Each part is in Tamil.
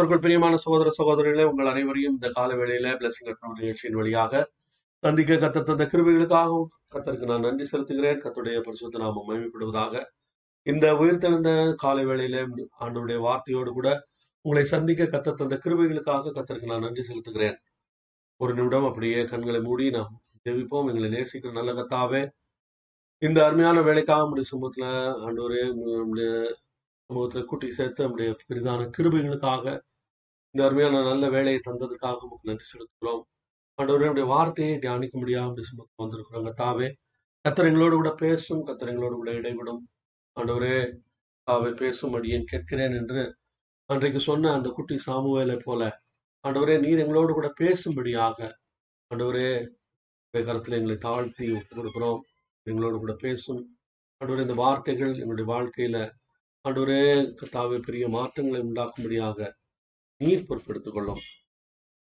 வணக்கம் பிரியமான சகோதர சகோதரிகளே உங்கள் அனைவரையும் இந்த கால வேளையில பிளஸிங் கட்டணம் நிகழ்ச்சியின் வழியாக சந்திக்க கத்த தந்த கிருபைகளுக்காகவும் கத்தருக்கு நான் நன்றி செலுத்துகிறேன். கத்துடைய பரிசுத்த நாம மகிமைப்படுவதாக இந்த உயிர்த்தெழுந்த காலை வேளையில ஆண்டவருடைய வார்த்தையோடு கூட உங்களை சந்திக்க கத்த தந்த கிருபைகளுக்காக கத்தருக்கு நான் நன்றி செலுத்துகிறேன். ஒரு நிமிடம் அப்படியே கண்களை மூடி நாம் ஜெபிப்போம். எங்களை நேசிக்கிற நல்ல கத்தாவே இந்த அருமையான வேலைக்காக நம்முடைய சமூகத்துல ஆண்டவரே நம்முடைய சமூகத்துல கூட்டி சேர்த்து நம்முடைய பெரிதான கிருபைகளுக்காக இந்த அருமையான நல்ல வேலையை தந்ததுக்காக உங்களுக்கு நன்றி செலுத்துகிறோம். ஆண்டவரே வார்த்தையை தியானிக்க முடியாமல் நம்முடைய சமூகத்துக்கு தாவே கத்தாவே கத்தர் கூட பேசும் கத்தர் கூட இடைவிடும். ஆண்டவரே தாவே பேசும் அடியேன் கேட்கிறேன் என்று அன்றைக்கு சொன்ன அந்த குட்டி சாமுவேலை போல ஆண்டவரே நீர் எங்களோடு கூட பேசும்படியாக ஆண்டவரே கரத்தில் எங்களை தாழ்த்தி ஒப்பு கொடுக்குறோம். எங்களோடு கூட பேசும். ஆண்டவரே இந்த வார்த்தைகள் எங்களுடைய வாழ்க்கையில ஆண்டவரே தாவே பெரிய மாற்றங்களை உண்டாக்கும்படியாக நீர் பொறுப்பெடுத்துக் கொள்ளும்.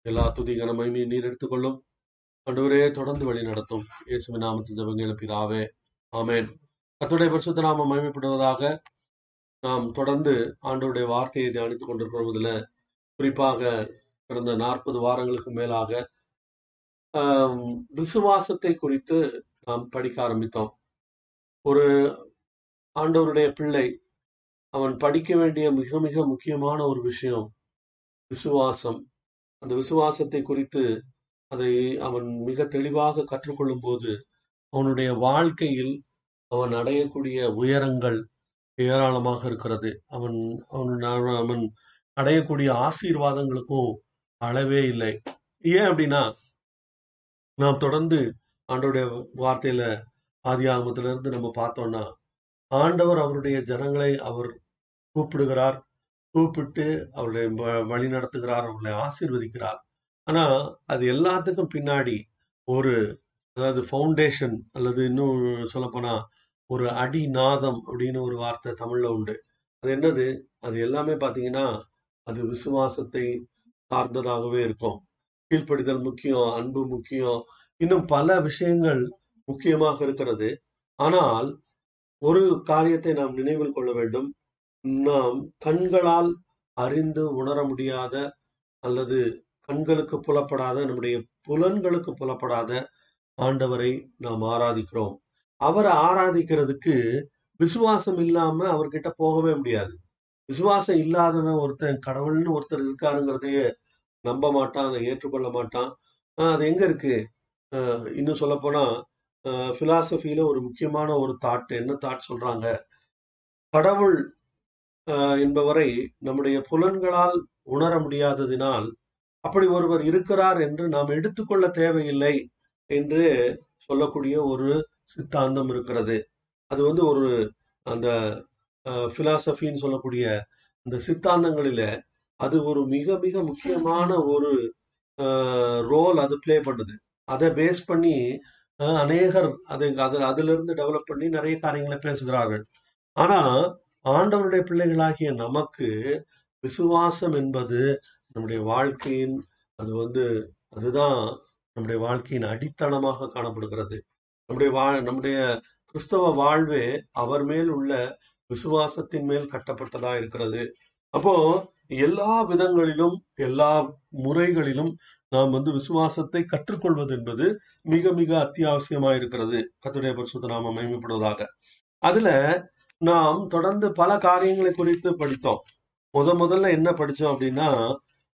எல்லா துதி கனமையுமே நீர் எடுத்துக்கொள்ளும் அன்றுவரே தொடர்ந்து வழி நடத்தும். இயேசுமி நாமத்தின் பிதாவே. ஆமேன். அத்துடைய பரிசுத்த நாம மகிமைப்படுவதாக நாம் தொடர்ந்து ஆண்டவருடைய வார்த்தையை தியானித்துக் கொண்டிருக்கிறோம் இதுல. குறிப்பாக கடந்த நாற்பது வாரங்களுக்கு மேலாக விசுவாசத்தை குறித்து நாம் படிக்க ஆரம்பித்தோம். ஒரு ஆண்டவருடைய பிள்ளை அவன் படிக்க வேண்டிய மிக மிக முக்கியமான ஒரு விஷயம் விசுவாசம். அந்த விசுவாசத்தை குறித்து அதை அவன் மிக தெளிவாக கற்றுக்கொள்ளும் போது அவனுடைய வாழ்க்கையில் அவன் அடையக்கூடிய உயரங்கள் ஏராளமாக இருக்கிறது. அவன் அவன் அவன் அடையக்கூடிய ஆசீர்வாதங்களுக்கும் அளவே இல்லை. ஏன் அப்படின்னா நாம் தொடர்ந்து ஆண்டவருடைய வார்த்தையில ஆதி ஆகமத்திலிருந்து நம்ம பார்த்தோம்னா ஆண்டவர் அவருடைய ஜனங்களை அவர் கூப்பிடுகிறார். கூப்பிட்டு அவளை வ- வழி நடத்துகிறார் அவளை ஆசீர்வதிக்கிறார். ஆனா அது எல்லாத்துக்கும் பின்னாடி ஒரு அதாவது ஃபவுண்டேஷன் அல்லது இன்னும் சொல்லப்போனா ஒரு அடிநாதம் அப்படின்னு ஒரு வார்த்தை தமிழ்ல உண்டு. அது என்னது? அது எல்லாமே பாத்தீங்கன்னா அது விசுவாசத்தை சார்ந்ததாகவே இருக்கும். கீழ்ப்படிதல் முக்கியம் அன்பு முக்கியம். இன்னும் பல விஷயங்கள் முக்கியமாக இருக்கிறது. ஆனால் ஒரு காரியத்தை நாம் நினைவில் கொள்ள வேண்டும். நாம் கண்களால் அறிந்து உணர முடியாத அல்லது கண்களுக்கு புலப்படாத நம்முடைய புலன்களுக்கு புலப்படாத ஆண்டவரை நாம் ஆராதிக்கிறோம். அவரை ஆராதிக்கிறதுக்கு விசுவாசம் இல்லாம அவர்கிட்ட போகவே முடியாது. விசுவாசம் இல்லாதவன் ஒருத்தன் கடவுள்னு ஒருத்தர் இருக்காருங்கிறதையே நம்ப மாட்டான் அதை ஏற்றுக்கொள்ள மாட்டான். அது எங்க இருக்கு? இன்னும் சொல்ல போனா பிலாசபியில ஒரு முக்கியமான ஒரு தாட் என்ன தாட் சொல்றாங்க? கடவுள் என்பவரை நம்முடைய புலன்களால் உணர முடியாததினால் அப்படி ஒருவர் இருக்கிறார் என்று நாம் எடுத்துக்கொள்ள தேவையில்லை என்று சொல்லக்கூடிய ஒரு சித்தாந்தம் இருக்கிறது. அது வந்து ஒரு அந்த பிலாசபின்னு சொல்லக்கூடிய அந்த சித்தாந்தங்களில அது ஒரு மிக மிக முக்கியமான ஒரு ரோல் அது ப்ளே பண்ணுது. அதை பேஸ் பண்ணி அநேகர் அதை அது அதுல இருந்து டெவலப் பண்ணி நிறைய காரியங்களை பேசுகிறார்கள். ஆனா ஆண்டவருடைய பிள்ளைகளாகிய நமக்கு விசுவாசம் என்பது நம்முடைய வாழ்க்கையின் அது வந்து அதுதான் நம்முடைய வாழ்க்கையின் அடித்தளமாக காணப்படுகிறது. நம்முடைய வா நம்முடைய கிறிஸ்தவ வாழ்வே அவர் மேல் உள்ள விசுவாசத்தின் மேல் கட்டப்பட்டதா இருக்கிறது. அப்போ எல்லா விதங்களிலும் எல்லா முறைகளிலும் நாம் வந்து விசுவாசத்தை கற்றுக்கொள்வது என்பது மிக மிக அத்தியாவசியமா இருக்கிறது கத்துடைய பரிசுத்த நாம மேம்படுவதாக. அதுல நாம் தொடர்ந்து பல காரியங்களை குறித்து படித்தோம். முத முதல்ல என்ன படிச்சோம் அப்படின்னா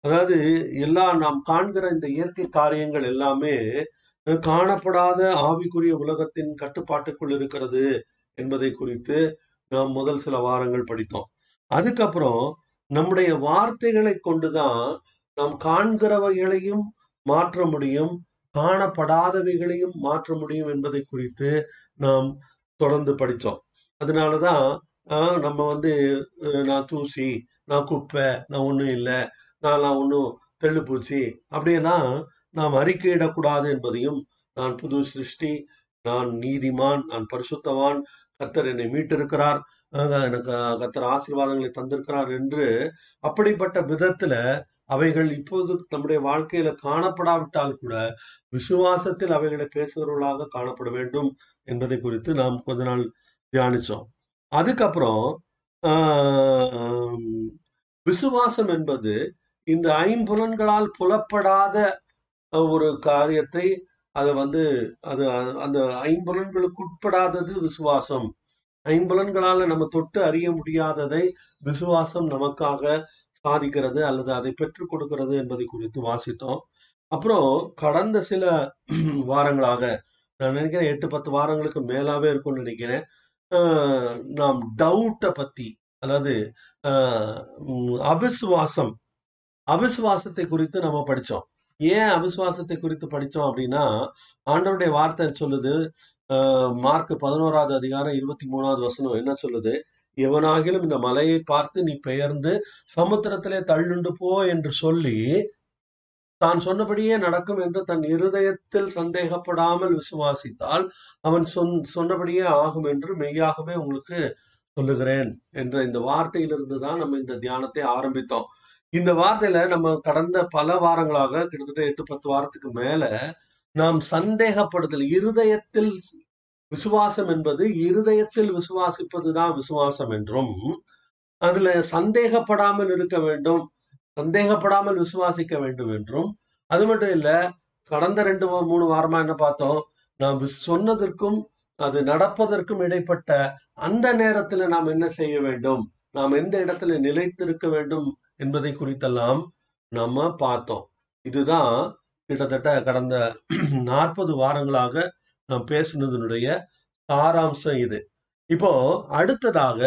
அதாவது எல்லா நாம் காண்கிற இந்த இயற்கை காரியங்கள் எல்லாமே காணப்படாத ஆவிக்குரிய உலகத்தின் கட்டுப்பாட்டுக்குள் இருக்கிறது என்பதை குறித்து நாம் முதல் சில வாரங்கள் படித்தோம். அதுக்கப்புறம் நம்முடைய வார்த்தைகளை கொண்டுதான் நாம் காண்கிறவைகளையும் மாற்ற முடியும் காணப்படாதவைகளையும் மாற்ற முடியும் என்பதை குறித்து நாம் தொடர்ந்து படித்தோம். அதனால தான் நம்ம வந்து நான் தூசி நான் குப்பை நான் ஒன்றும் இல்லை நான் நான் ஒன்றும் தெள்ளுப்பூச்சி அப்படின்னா நாம் அறிக்கையிடக்கூடாது என்பதையும் நான் புது சிருஷ்டி நான் நீதிமான் நான் பரிசுத்தவான் கத்தர் என்னை மீட்டிருக்கிறார் எனக்கு கத்தர் ஆசீர்வாதங்களை தந்திருக்கிறார் என்று அப்படிப்பட்ட விதத்துல அவைகள் இப்போது நம்முடைய வாழ்க்கையில காணப்படாவிட்டால் கூட விசுவாசத்தில் அவைகளை பேசுகிறவர்களாக காணப்பட வேண்டும் என்பதை குறித்து நாம் கொஞ்ச நாள் தியானிச்சோம். அதுக்கப்புறம் ஆஹ், விசுவாசம் என்பது இந்த ஐம்புலன்களால் புலப்படாத ஒரு காரியத்தை அது வந்து அது அந்த ஐம்புலன்களுக்கு உட்படாதது விசுவாசம். ஐம்புலன்களால நம்ம தொட்டு அறிய முடியாததை விசுவாசம் நமக்காக சாதிக்கிறது அல்லது அதை பெற்றுக் கொடுக்கிறது என்பதை குறித்து வாசித்தோம். அப்புறம் கடந்த சில வாரங்களாக நான் நினைக்கிறேன் எட்டு பத்து வாரங்களுக்கு மேலாவே இருக்கும்னு நினைக்கிறேன். நாம் டவுட்டை பத்தி அதாவது ஆஹ் அவிசுவாசம் அவிசுவாசத்தை குறித்து நம்ம படிச்சோம். ஏன் அவிசுவாசத்தை குறித்து படிச்சோம் அப்படின்னா ஆண்டவருடைய வார்த்தை சொல்லுது ஆஹ் மார்க் பதினோராவது அதிகாரம் இருபத்தி மூணாவது வசனம் என்ன சொல்லுது? எவனாகிலும் இந்த மலையை பார்த்து நீ பெயர்ந்து சமுத்திரத்திலே தள்ளுண்டு போ என்று சொல்லி தான் சொன்னபடியே நடக்கும் என்று தன் இருதயத்தில் சந்தேகப்படாமல் விசுவாசித்தால் அவன் சொன் சொன்னபடியே ஆகும் என்று மெய்யாகவே உங்களுக்கு சொல்லுகிறேன் என்ற இந்த வார்த்தையிலிருந்து தான் நம்ம இந்த தியானத்தை ஆரம்பித்தோம். இந்த வார்த்தையில நம்ம கடந்த பல வாரங்களாக கிட்டத்தட்ட எட்டு பத்து வாரத்துக்கு மேல நாம் சந்தேகப்படுதல் இருதயத்தில் விசுவாசம் என்பது இருதயத்தில் விசுவாசிப்பதுதான் விசுவாசம் என்றும் அதுல சந்தேகப்படாமல் இருக்க வேண்டும் சந்தேகப்படாமல் விசுவாசிக்க வேண்டும் என்றும் அது மட்டும் இல்ல கடந்த ரெண்டு மூணு வாரமா என்ன பார்த்தோம்? நாம் சொன்னதற்கும் அது நடப்பதற்கும் இடைப்பட்ட அந்த நேரத்துல நாம் என்ன செய்ய வேண்டும்? நாம் எந்த இடத்துல நிலைத்திருக்க வேண்டும் என்பதை குறித்தெல்லாம் நம்ம பார்த்தோம். இதுதான் கிட்டத்தட்ட கடந்த நாற்பது வாரங்களாக நாம் பேசினதனுடைய சாராம்சம் இது. இப்போ அடுத்ததாக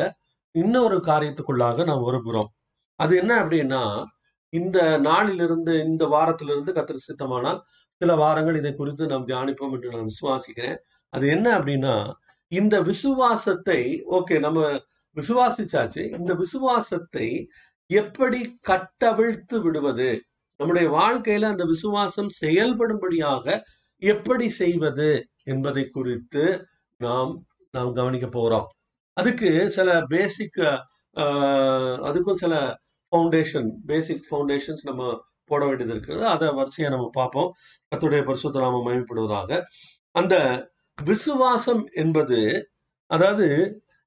இன்னொரு காரியத்துக்குள்ளாக நாம் வருகிறோம் அது என்ன அப்படின்னா இந்த நாளிலிருந்து இந்த வாரத்திலிருந்து கத்திர சித்தமானால் சில வாரங்கள் இதை குறித்து நாம் தியானிப்போம் என்று நான் விசுவாசிக்கிறேன். அது என்ன அப்படின்னா இந்த விசுவாசத்தை ஓகே நம்ம விசுவாசிச்சாச்சு. இந்த விசுவாசத்தை எப்படி கட்டவிழ்த்து விடுவது? நம்முடைய வாழ்க்கையில அந்த விசுவாசம் செயல்படும்படியாக எப்படி செய்வது என்பதை குறித்து நாம் நாம் கவனிக்க போறோம். அதுக்கு சில பேசிக் அதுக்கும் சில ஃபவுண்டேஷன் பேசிக் ஃபவுண்டேஷன்ஸ் நம்ம போட வேண்டியது இருக்கிறது அதை வரிசையா நம்ம பார்ப்போம். கத்துடைய பரிசுத்த நாம மயமைப்படுவதாக அந்த விசுவாசம் என்பது அதாவது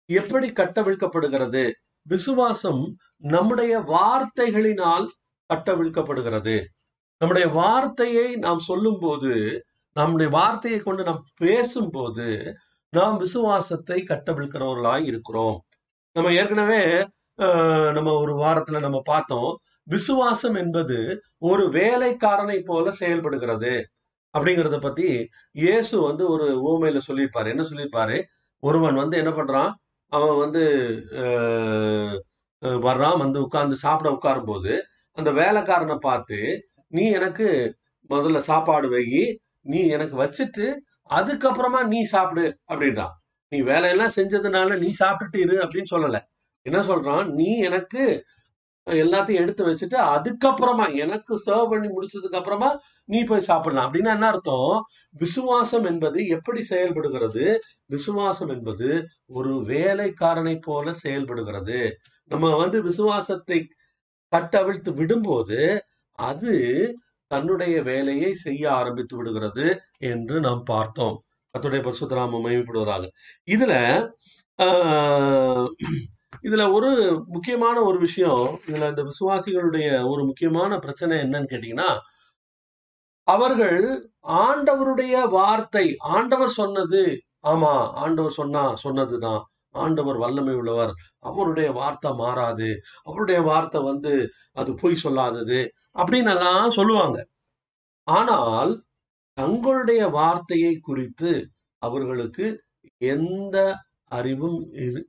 எப்படி கட்டவிழ்க்கப்படுகிறது? விசுவாசம் நம்முடைய வார்த்தைகளினால் கட்டவிழ்க்கப்படுகிறது. நம்முடைய வார்த்தையை நாம் சொல்லும் போது நம்முடைய வார்த்தையை கொண்டு நாம் பேசும்போது நாம் விசுவாசத்தை கட்டவிழ்க்கிறவர்களாய் இருக்கிறோம். நம்ம ஏற்கனவே நம்ம ஒரு வாரத்துல நம்ம பார்த்தோம் விசுவாசம் என்பது ஒரு வேலைக்காரனை போல செயல்படுகிறது அப்படிங்கிறத பத்தி இயேசு வந்து ஒரு ஓமையில சொல்லியிருப்பாரு. என்ன சொல்லியிருப்பாரு? ஒருவன் வந்து என்ன பண்றான்? அவன் வந்து வர்றான் வந்து உட்கார்ந்து சாப்பிட உட்காரும் போது அந்த வேலைக்காரனை பார்த்து நீ எனக்கு முதல்ல சாப்பாடு வை நீ எனக்கு வச்சுட்டு அதுக்கப்புறமா நீ சாப்பிடு அப்படின்றான். நீ வேலையெல்லாம் செஞ்சதுனால நீ சாப்பிட்டுட்டு இரு அப்படின்னு சொல்லலை. என்ன சொல்றான்? நீ எனக்கு எல்லாத்தையும் எடுத்து வச்சுட்டு அதுக்கப்புறமா எனக்கு சர்வ் பண்ணி முடிச்சதுக்கு அப்புறமா நீ போய் சாப்பிடலாம். அப்படின்னா என்ன அர்த்தம்? விசுவாசம் என்பது எப்படி செயல்படுகிறது? விசுவாசம் என்பது ஒரு வேலைக்காரனை போல செயல்படுகிறது. நம்ம வந்து விசுவாசத்தை கட்டவிழ்த்து விடும்போது அது தன்னுடைய வேலையை செய்ய ஆரம்பித்து விடுகிறது என்று நாம் பார்த்தோம். கத்துடைய பரிசுத்தராம மயமைப்படுவதாக இதுல ஆஹ், இதுல ஒரு முக்கியமான ஒரு விஷயம் இதுல இந்த விசுவாசிகளுடைய ஒரு முக்கியமான பிரச்சனை என்னன்னு கேட்டீங்கன்னா அவர்கள் ஆண்டவருடைய வார்த்தை ஆண்டவர் சொன்னது ஆமா ஆண்டவர் சொன்னா சொன்னதுதான். ஆண்டவர் வல்லமை உள்ளவர் அவருடைய வார்த்தை மாறாது அவருடைய வார்த்தை வந்து அது பொய் சொல்லாதது அப்படின்னு எல்லாம் சொல்லுவாங்க. ஆனால் தங்களுடைய வார்த்தையை குறித்து அவர்களுக்கு எந்த அறிவும் இரு-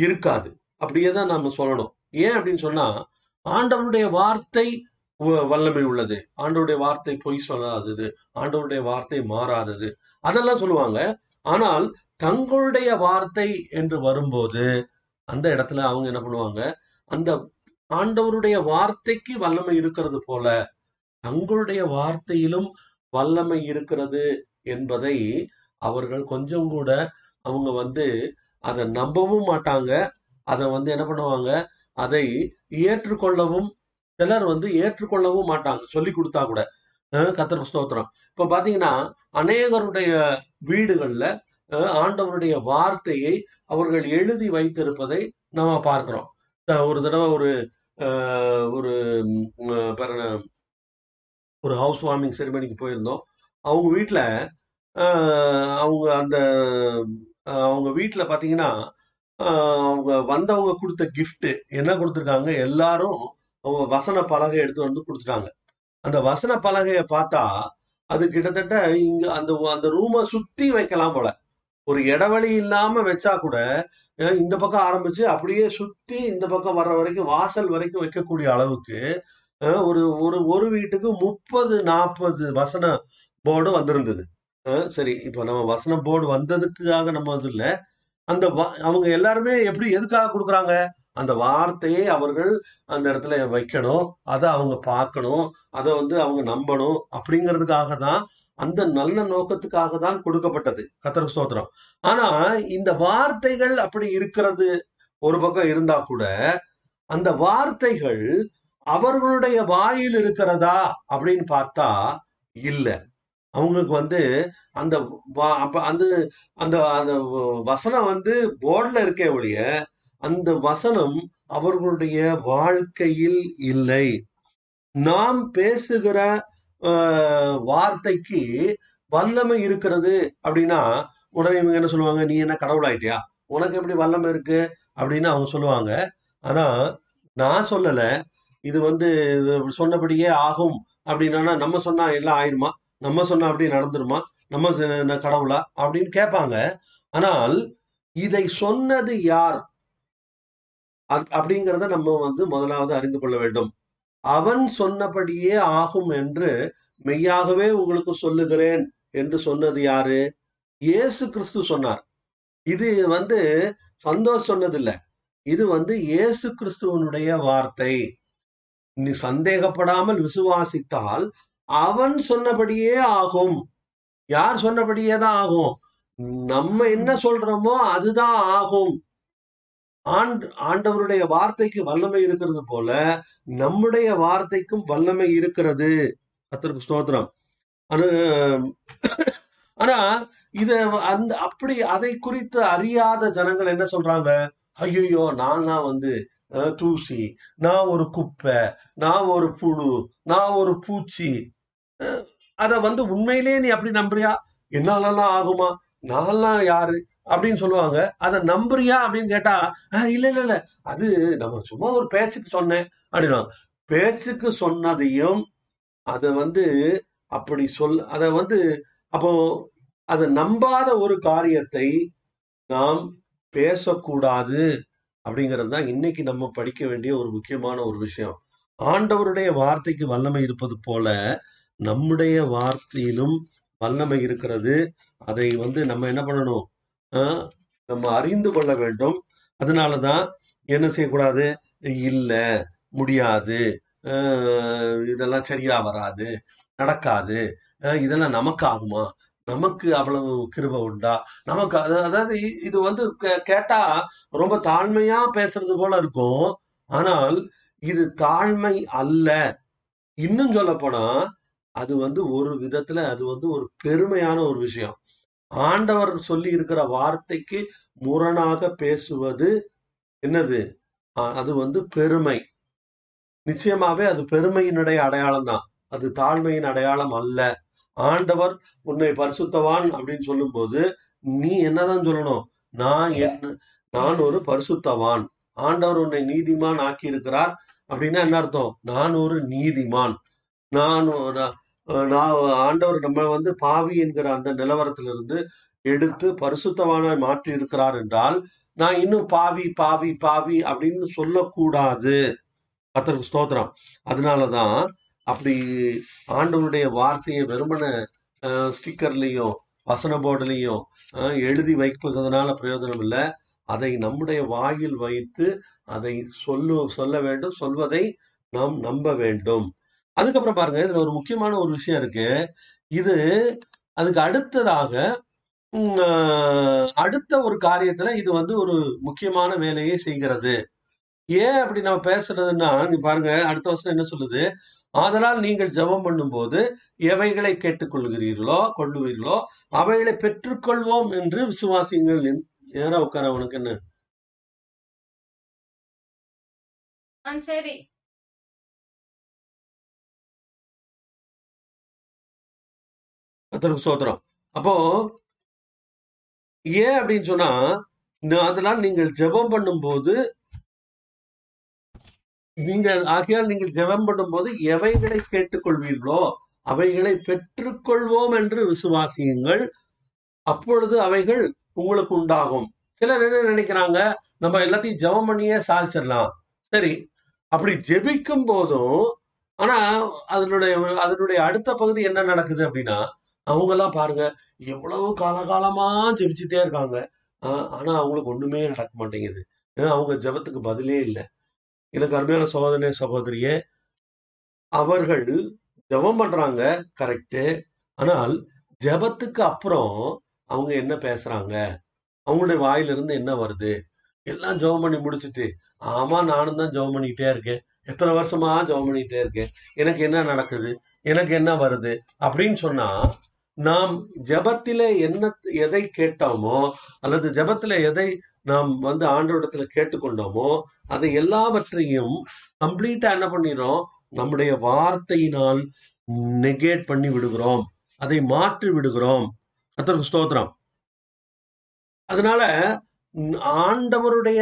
இருக்காது. அப்படியே தான் நாம சொல்லணும். ஏன் அப்படின்னு சொன்னா ஆண்டவருடைய வார்த்தை வ- வல்லமை உள்ளது. ஆண்டவருடைய வார்த்தை பொய் சொல்லாதது. ஆண்டவருடைய வார்த்தை மாறாதது. அதெல்லாம் சொல்லுவாங்க. ஆனால் தங்களுடைய வார்த்தை என்று வரும்போது அந்த இடத்துல அவங்க என்ன பண்ணுவாங்க? அந்த ஆண்டவருடைய வார்த்தைக்கு வல்லமை இருக்கிறது போல தங்களுடைய வார்த்தையிலும் வல்லமை இருக்கிறது என்பதை அவர்கள் கொஞ்சம் கூட அவங்க வந்து அதை நம்பவும் மாட்டாங்க. அதை வந்து என்ன பண்ணுவாங்க? அதை ஏற்றுக்கொள்ளவும் சிலர் வந்து ஏற்றுக்கொள்ளவும் மாட்டாங்க. சொல்லி கொடுத்தா கூட. கத்திர ஸ்தோத்திரம். இப்ப பாத்தீங்கன்னா அநேகருடைய வீடுகள்ல ஆண்டவருடைய வார்த்தையை அவர்கள் எழுதி வைத்திருப்பதை நாம பார்க்கிறோம். ஒரு தடவை ஒரு ஒரு ஒரு ஹவுஸ் வார்மிங் செரிமனிக்கு போயிருந்தோம். அவங்க வீட்டில் அவங்க அந்த அவங்க வீட்டில் பார்த்தீங்கன்னா அவங்க வந்தவங்க கொடுத்த கிஃப்ட்டு என்ன கொடுத்துருக்காங்க? எல்லாரும் அவங்க வசன பலகை எடுத்து வந்து கொடுத்துட்டாங்க. அந்த வசன பலகையை பார்த்தா அது கிட்டத்தட்ட இங்க அந்த அந்த ரூமை சுத்தி வைக்கலாம் போல. ஒரு இடைவெளி இல்லாம வச்சா கூட இந்த பக்கம் ஆரம்பிச்சு அப்படியே சுத்தி இந்த பக்கம் வர்ற வரைக்கும் வாசல் வரைக்கும் வைக்கக்கூடிய அளவுக்கு ஒரு ஒரு ஒரு வீட்டுக்கு முப்பது நாற்பது வசன போர்டு வந்திருந்தது. சரி இப்போ நம்ம வசன போர்டு வந்ததுக்காக நம்ம இது இல்லை. அந்த அவங்க எல்லாருமே எப்படி எதுக்காக கொடுக்குறாங்க? அந்த வார்த்தையை அவர்கள் அந்த இடத்துல வைக்கணும் அதை அவங்க பார்க்கணும் அதை வந்து அவங்க நம்பணும் அப்படிங்கிறதுக்காக தான் அந்த நல்ல நோக்கத்துக்காக தான் கொடுக்கப்பட்டது. கத்திர சோத்திரம் ஆனா இந்த வார்த்தைகள் அப்படி இருக்கிறது ஒரு பக்கம் இருந்தா கூட அந்த வார்த்தைகள் அவர்களுடைய வாயில் இருக்கிறதா அப்படின்னு பார்த்தா இல்லை. அவங்களுக்கு வந்து அந்த அப்ப அந்த அந்த அந்த வசனம் வந்து போர்டுல இருக்கே ஒழிய அந்த வசனம் அவர்களுடைய வாழ்க்கையில் இல்லை. நாம் பேசுகிற வார்த்தைக்கு வல்லமை இருக்கிறது அப்படின்னா உடனே இவங்க என்ன சொல்லுவாங்க? நீ என்ன கடவுளாயிட்டியா உனக்கு எப்படி வல்லமை இருக்கு? அப்படின்னு அவங்க சொல்லுவாங்க. ஆனா நான் சொல்லலை. இது வந்து சொன்னபடியே ஆகும் அப்படின்னா நம்ம சொன்னா எல்லாம் ஆயிருமா? நம்ம சொன்னா அப்படியே நடந்துருமா? நம்ம கடவுளா? அப்படின்னு கேட்பாங்க. ஆனால் இதை சொன்னது யார்? அப்படிங்கிறத நம்ம வந்து முதலாவது அறிந்து கொள்ள வேண்டும். அவன் சொன்னபடியே ஆகும் என்று மெய்யாகவே உங்களுக்கு சொல்லுகிறேன் என்று சொன்னது யாரு? இயேசு கிறிஸ்து சொன்னார். இது வந்து சந்தோஷ் சொன்னதில்ல. இது வந்து இயேசு கிறிஸ்துவனுடைய வார்த்தை. நீ சந்தேகப்படாமல் விசுவாசித்தால் அவன் சொன்னபடியே ஆகும். யார் சொன்னபடியே தான் ஆகும்? நம்ம என்ன சொல்றோமோ அதுதான் ஆகும். ஆண்ட் ஆண்டவருடைய வார்த்தைக்கு வல்லமை இருக்கிறது போல நம்முடைய வார்த்தைக்கும் வல்லமை இருக்கிறது. கர்த்தருக்கு ஸ்தோத்திரம். ஆனா ஆனா இத அந்த அப்படி அதை குறித்து அறியாத ஜனங்கள் என்ன சொல்றாங்க? ஐயோ நான் வந்து அஹ், தூசி நான் ஒரு குப்பை நான் ஒரு புழு நான் ஒரு பூச்சி அத வந்து உண்மையிலேயே நீ அப்படி நம்புறியா? என்னாலலாம் ஆகுமா? நான்லாம் யாரு? அப்படின்னு சொல்லுவாங்க. அதை நம்புறியா அப்படின்னு கேட்டா "ஆஹ், இல்ல இல்ல இல்ல. அது நம்ம சும்மா ஒரு பேச்சுக்கு சொன்னேன் அப்படின்னா பேச்சுக்கு சொன்னதையும் அதை வந்து அப்படி சொல் அதை வந்து அப்போ அதை நம்பாத ஒரு காரியத்தை நாம் பேசக்கூடாது அப்படிங்கிறது தான் இன்னைக்கு நம்ம படிக்க வேண்டிய ஒரு முக்கியமான ஒரு விஷயம். ஆண்டவருடைய வார்த்தைக்கு வல்லமை இருப்பது போல நம்முடைய வார்த்தையிலும் வல்லமை இருக்கிறது. அதை வந்து நம்ம என்ன பண்ணணும்? நம்ம அறிந்து கொள்ள வேண்டும். அதனாலதான் என்ன செய்யக்கூடாது? இல்லை முடியாது. இதெல்லாம் சரியா வராது. நடக்காது. இதெல்லாம் நமக்கு ஆகுமா? நமக்கு அவ்வளவு கிருபை உண்டா? நமக்கு அதாவது இது வந்து கே- கேட்டா ரொம்ப தாழ்மையா பேசுறது போல இருக்கும். ஆனால் இது தாழ்மை அல்ல. இன்னும் சொல்ல போனா அது வந்து ஒரு விதத்துல அது வந்து ஒரு பெருமையான ஒரு விஷயம். ஆண்டவர் சொல்லி இருக்கிற வார்த்தைக்கு முரணாக பேசுவது என்னது? அது வந்து பெருமை. நிச்சயமாவே அது பெருமையினுடைய அடையாளம் தான். அது தாழ்மையின் அடையாளம் அல்ல. ஆண்டவர் உன்னை பரிசுத்தவான் அப்படின்னு சொல்லும்போது நீ என்னதான் சொல்லணும்? நான் என்ன நான் ஒரு பரிசுத்தவான். ஆண்டவர் உன்னை நீதிமான் ஆக்கி இருக்கிறார் அப்படின்னா என்ன அர்த்தம்? நான் ஒரு நீதிமான். நான் நான் ஆண்டவர் நம்ம வந்து பாவி என்கிற அந்த நிலவரத்திலிருந்து எடுத்து பரிசுத்தமான மாற்றி இருக்கிறார் என்றால் நான் இன்னும் பாவி பாவி பாவி அப்படின்னு சொல்லக்கூடாது. கர்த்தருக்கு ஸ்தோத்திரம். அதனாலதான் அப்படி ஆண்டவருடைய வார்த்தையை வெறுமன ஸ்டிக்கர்லேயும் வசன போர்டுலையும் எழுதி வைப்பதனால பிரயோஜனம் இல்லை. அதை நம்முடைய வாயில் வைத்து அதை சொல்லு சொல்ல வேண்டும் சொல்வதை நாம் நம்ப வேண்டும். அதுக்கப்புறம் பாருங்க இதுல ஒரு முக்கியமான ஒரு விஷயம் இருக்கு. இது அதுக்கு அடுத்ததாக உம், அடுத்த ஒரு காரியத்துல இது வந்து ஒரு முக்கியமான வேலையை செய்கிறது. ஏன் அப்படி நம்ம பேசுறதுன்னா நீ பாருங்க அடுத்த வருஷம் என்ன சொல்லுது? ஆதலால் நீங்கள் ஜெபம் பண்ணும்போது எவைகளை கேட்டுக்கொள்கிறீர்களோ கொள்ளுவீர்களோ அவைகளை பெற்றுக்கொள்வோம் என்று விசுவாசிங்கள் ஏற உட்கார உனக்கு என்ன? சரி. கர்த்தருக்கு சோதரம் அப்போ ஏன் அப்படின்னு சொன்னா அதெல்லாம் நீங்கள் ஜெபம் பண்ணும்போது நீங்கள் ஆகையால் நீங்கள் ஜெபம் பண்ணும்போது எவைகளை கேட்டுக்கொள்வீர்களோ அவைகளை பெற்றுக்கொள்வோம் என்று விசுவாசியுங்கள். அப்பொழுது அவைகள் உங்களுக்கு உண்டாகும். சிலர் என்ன நினைக்கிறாங்க நம்ம எல்லாத்தையும் ஜெபம் பண்ணியே சாதிச்சிடலாம். சரி அப்படி ஜெபிக்கும் போதும் ஆனா அதனுடைய அதனுடைய அடுத்த பகுதி என்ன நடக்குது அப்படின்னா அவங்க எல்லாம் பாருங்க எவ்வளவு காலகாலமா ஜெபிச்சுட்டே இருக்காங்க. ஆஹ் ஆனா அவங்களுக்கு ஒண்ணுமே நடக்க மாட்டேங்குது. அவங்க ஜெபத்துக்கு பதிலே இல்லை. எனக்கு அருமையான சகோதரனே சகோதரியே அவர்கள் ஜெபம் பண்றாங்க கரெக்டு ஆனால் ஜெபத்துக்கு அப்புறம் அவங்க என்ன பேசுறாங்க? அவங்களுடைய வாயிலிருந்து என்ன வருது? எல்லாம் ஜெபம் பண்ணி முடிச்சிட்டு ஆமா நானும் தான் ஜெபம் பண்ணிக்கிட்டே இருக்கேன். எத்தனை வருஷமா ஜெபம் பண்ணிக்கிட்டே இருக்கேன். எனக்கு என்ன நடக்குது? எனக்கு என்ன வருது? அப்படின்னு சொன்னா நாம் ஜெபத்திலே என்ன எதை கேட்டோமோ அல்லது ஜபத்துல எதை நாம் வந்து ஆண்டோடத்துல கேட்டுக்கொண்டோமோ அதை எல்லாவற்றையும் கம்ப்ளீட்டா என்ன பண்ணிடும் நம்முடைய வார்த்தையினால் நெகேட் பண்ணி விடுகிறோம். அதை மாற்றி விடுகிறோம். கர்த்தருக்கு ஸ்தோத்திரம். அதனால ஆண்டவருடைய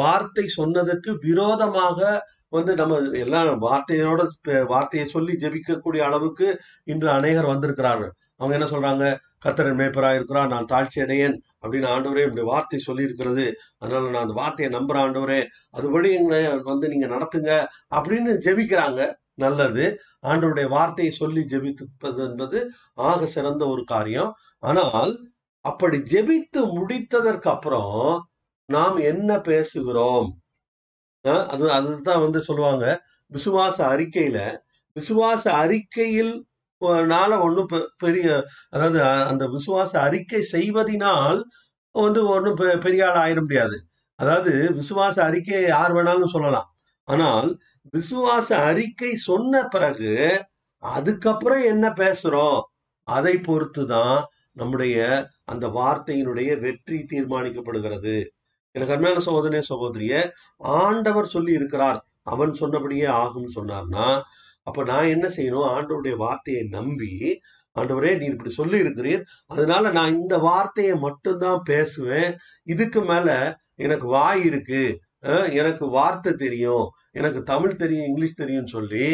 வார்த்தை சொன்னதுக்கு விரோதமாக வந்து நம்ம எல்லாம் வார்த்தையோட வார்த்தையை சொல்லி ஜெபிக்கக்கூடிய அளவுக்கு இன்று அநேகர் வந்திருக்கிறார்கள். அவங்க என்ன சொல்றாங்க? கத்தரன் மேய்ப்பரா இருக்கிறான் நான் தாழ்ச்சி அடையேன் அப்படின்னு ஆண்டவரே இப்படி வார்த்தை சொல்லி இருக்கிறது அதனால நான் அந்த வார்த்தையை நம்புறேன் ஆண்டவரே. அதுபடி எங்களை வந்து நீங்க நடத்துங்க அப்படின்னு ஜெபிக்கிறாங்க. நல்லது. ஆண்டவருடைய வார்த்தையை சொல்லி ஜெபிப்பது என்பது ஆக சிறந்த ஒரு காரியம். ஆனால் அப்படி ஜெபித்து முடித்ததற்கு அப்புறம் நாம் என்ன பேசுகிறோம்? அது அதுதான் வந்து சொல்லுவாங்க. விசுவாச அறிக்கையில விசுவாச அறிக்கையில் நால ஒன்றும் பெரிய அதாவது அந்த விசுவாச அறிக்கை செய்வதினால் வந்து ஒன்றும் பெரிய ஆள் ஆயிட முடியாது. அதாவது விசுவாச அறிக்கையை யார் வேணாலும் சொல்லலாம். ஆனால் விசுவாச அறிக்கை சொன்ன பிறகு அதுக்கப்புறம் என்ன பேசுறோம்? அதை பொறுத்து தான் நம்முடைய அந்த வார்த்தையினுடைய வெற்றி தீர்மானிக்கப்படுகிறது. எனக்கு அருமையான சகோதரனே சகோதரிய ஆண்டவர் சொல்லி இருக்கிறார். அவன் சொன்னபடியே ஆகும் சொன்னார்னா அப்ப நான் என்ன செய்யணும்? ஆண்டவருடைய வார்த்தையை நம்பி ஆண்டவரே நீ இப்படி சொல்லி இருக்கிறீர். அதனால நான் இந்த வார்த்தையை மட்டும்தான் பேசுவேன். இதுக்கு மேல எனக்கு வாய் இருக்கு. எனக்கு வார்த்தை தெரியும். எனக்கு தமிழ் தெரியும் இங்கிலீஷ் தெரியும்னு சொல்லி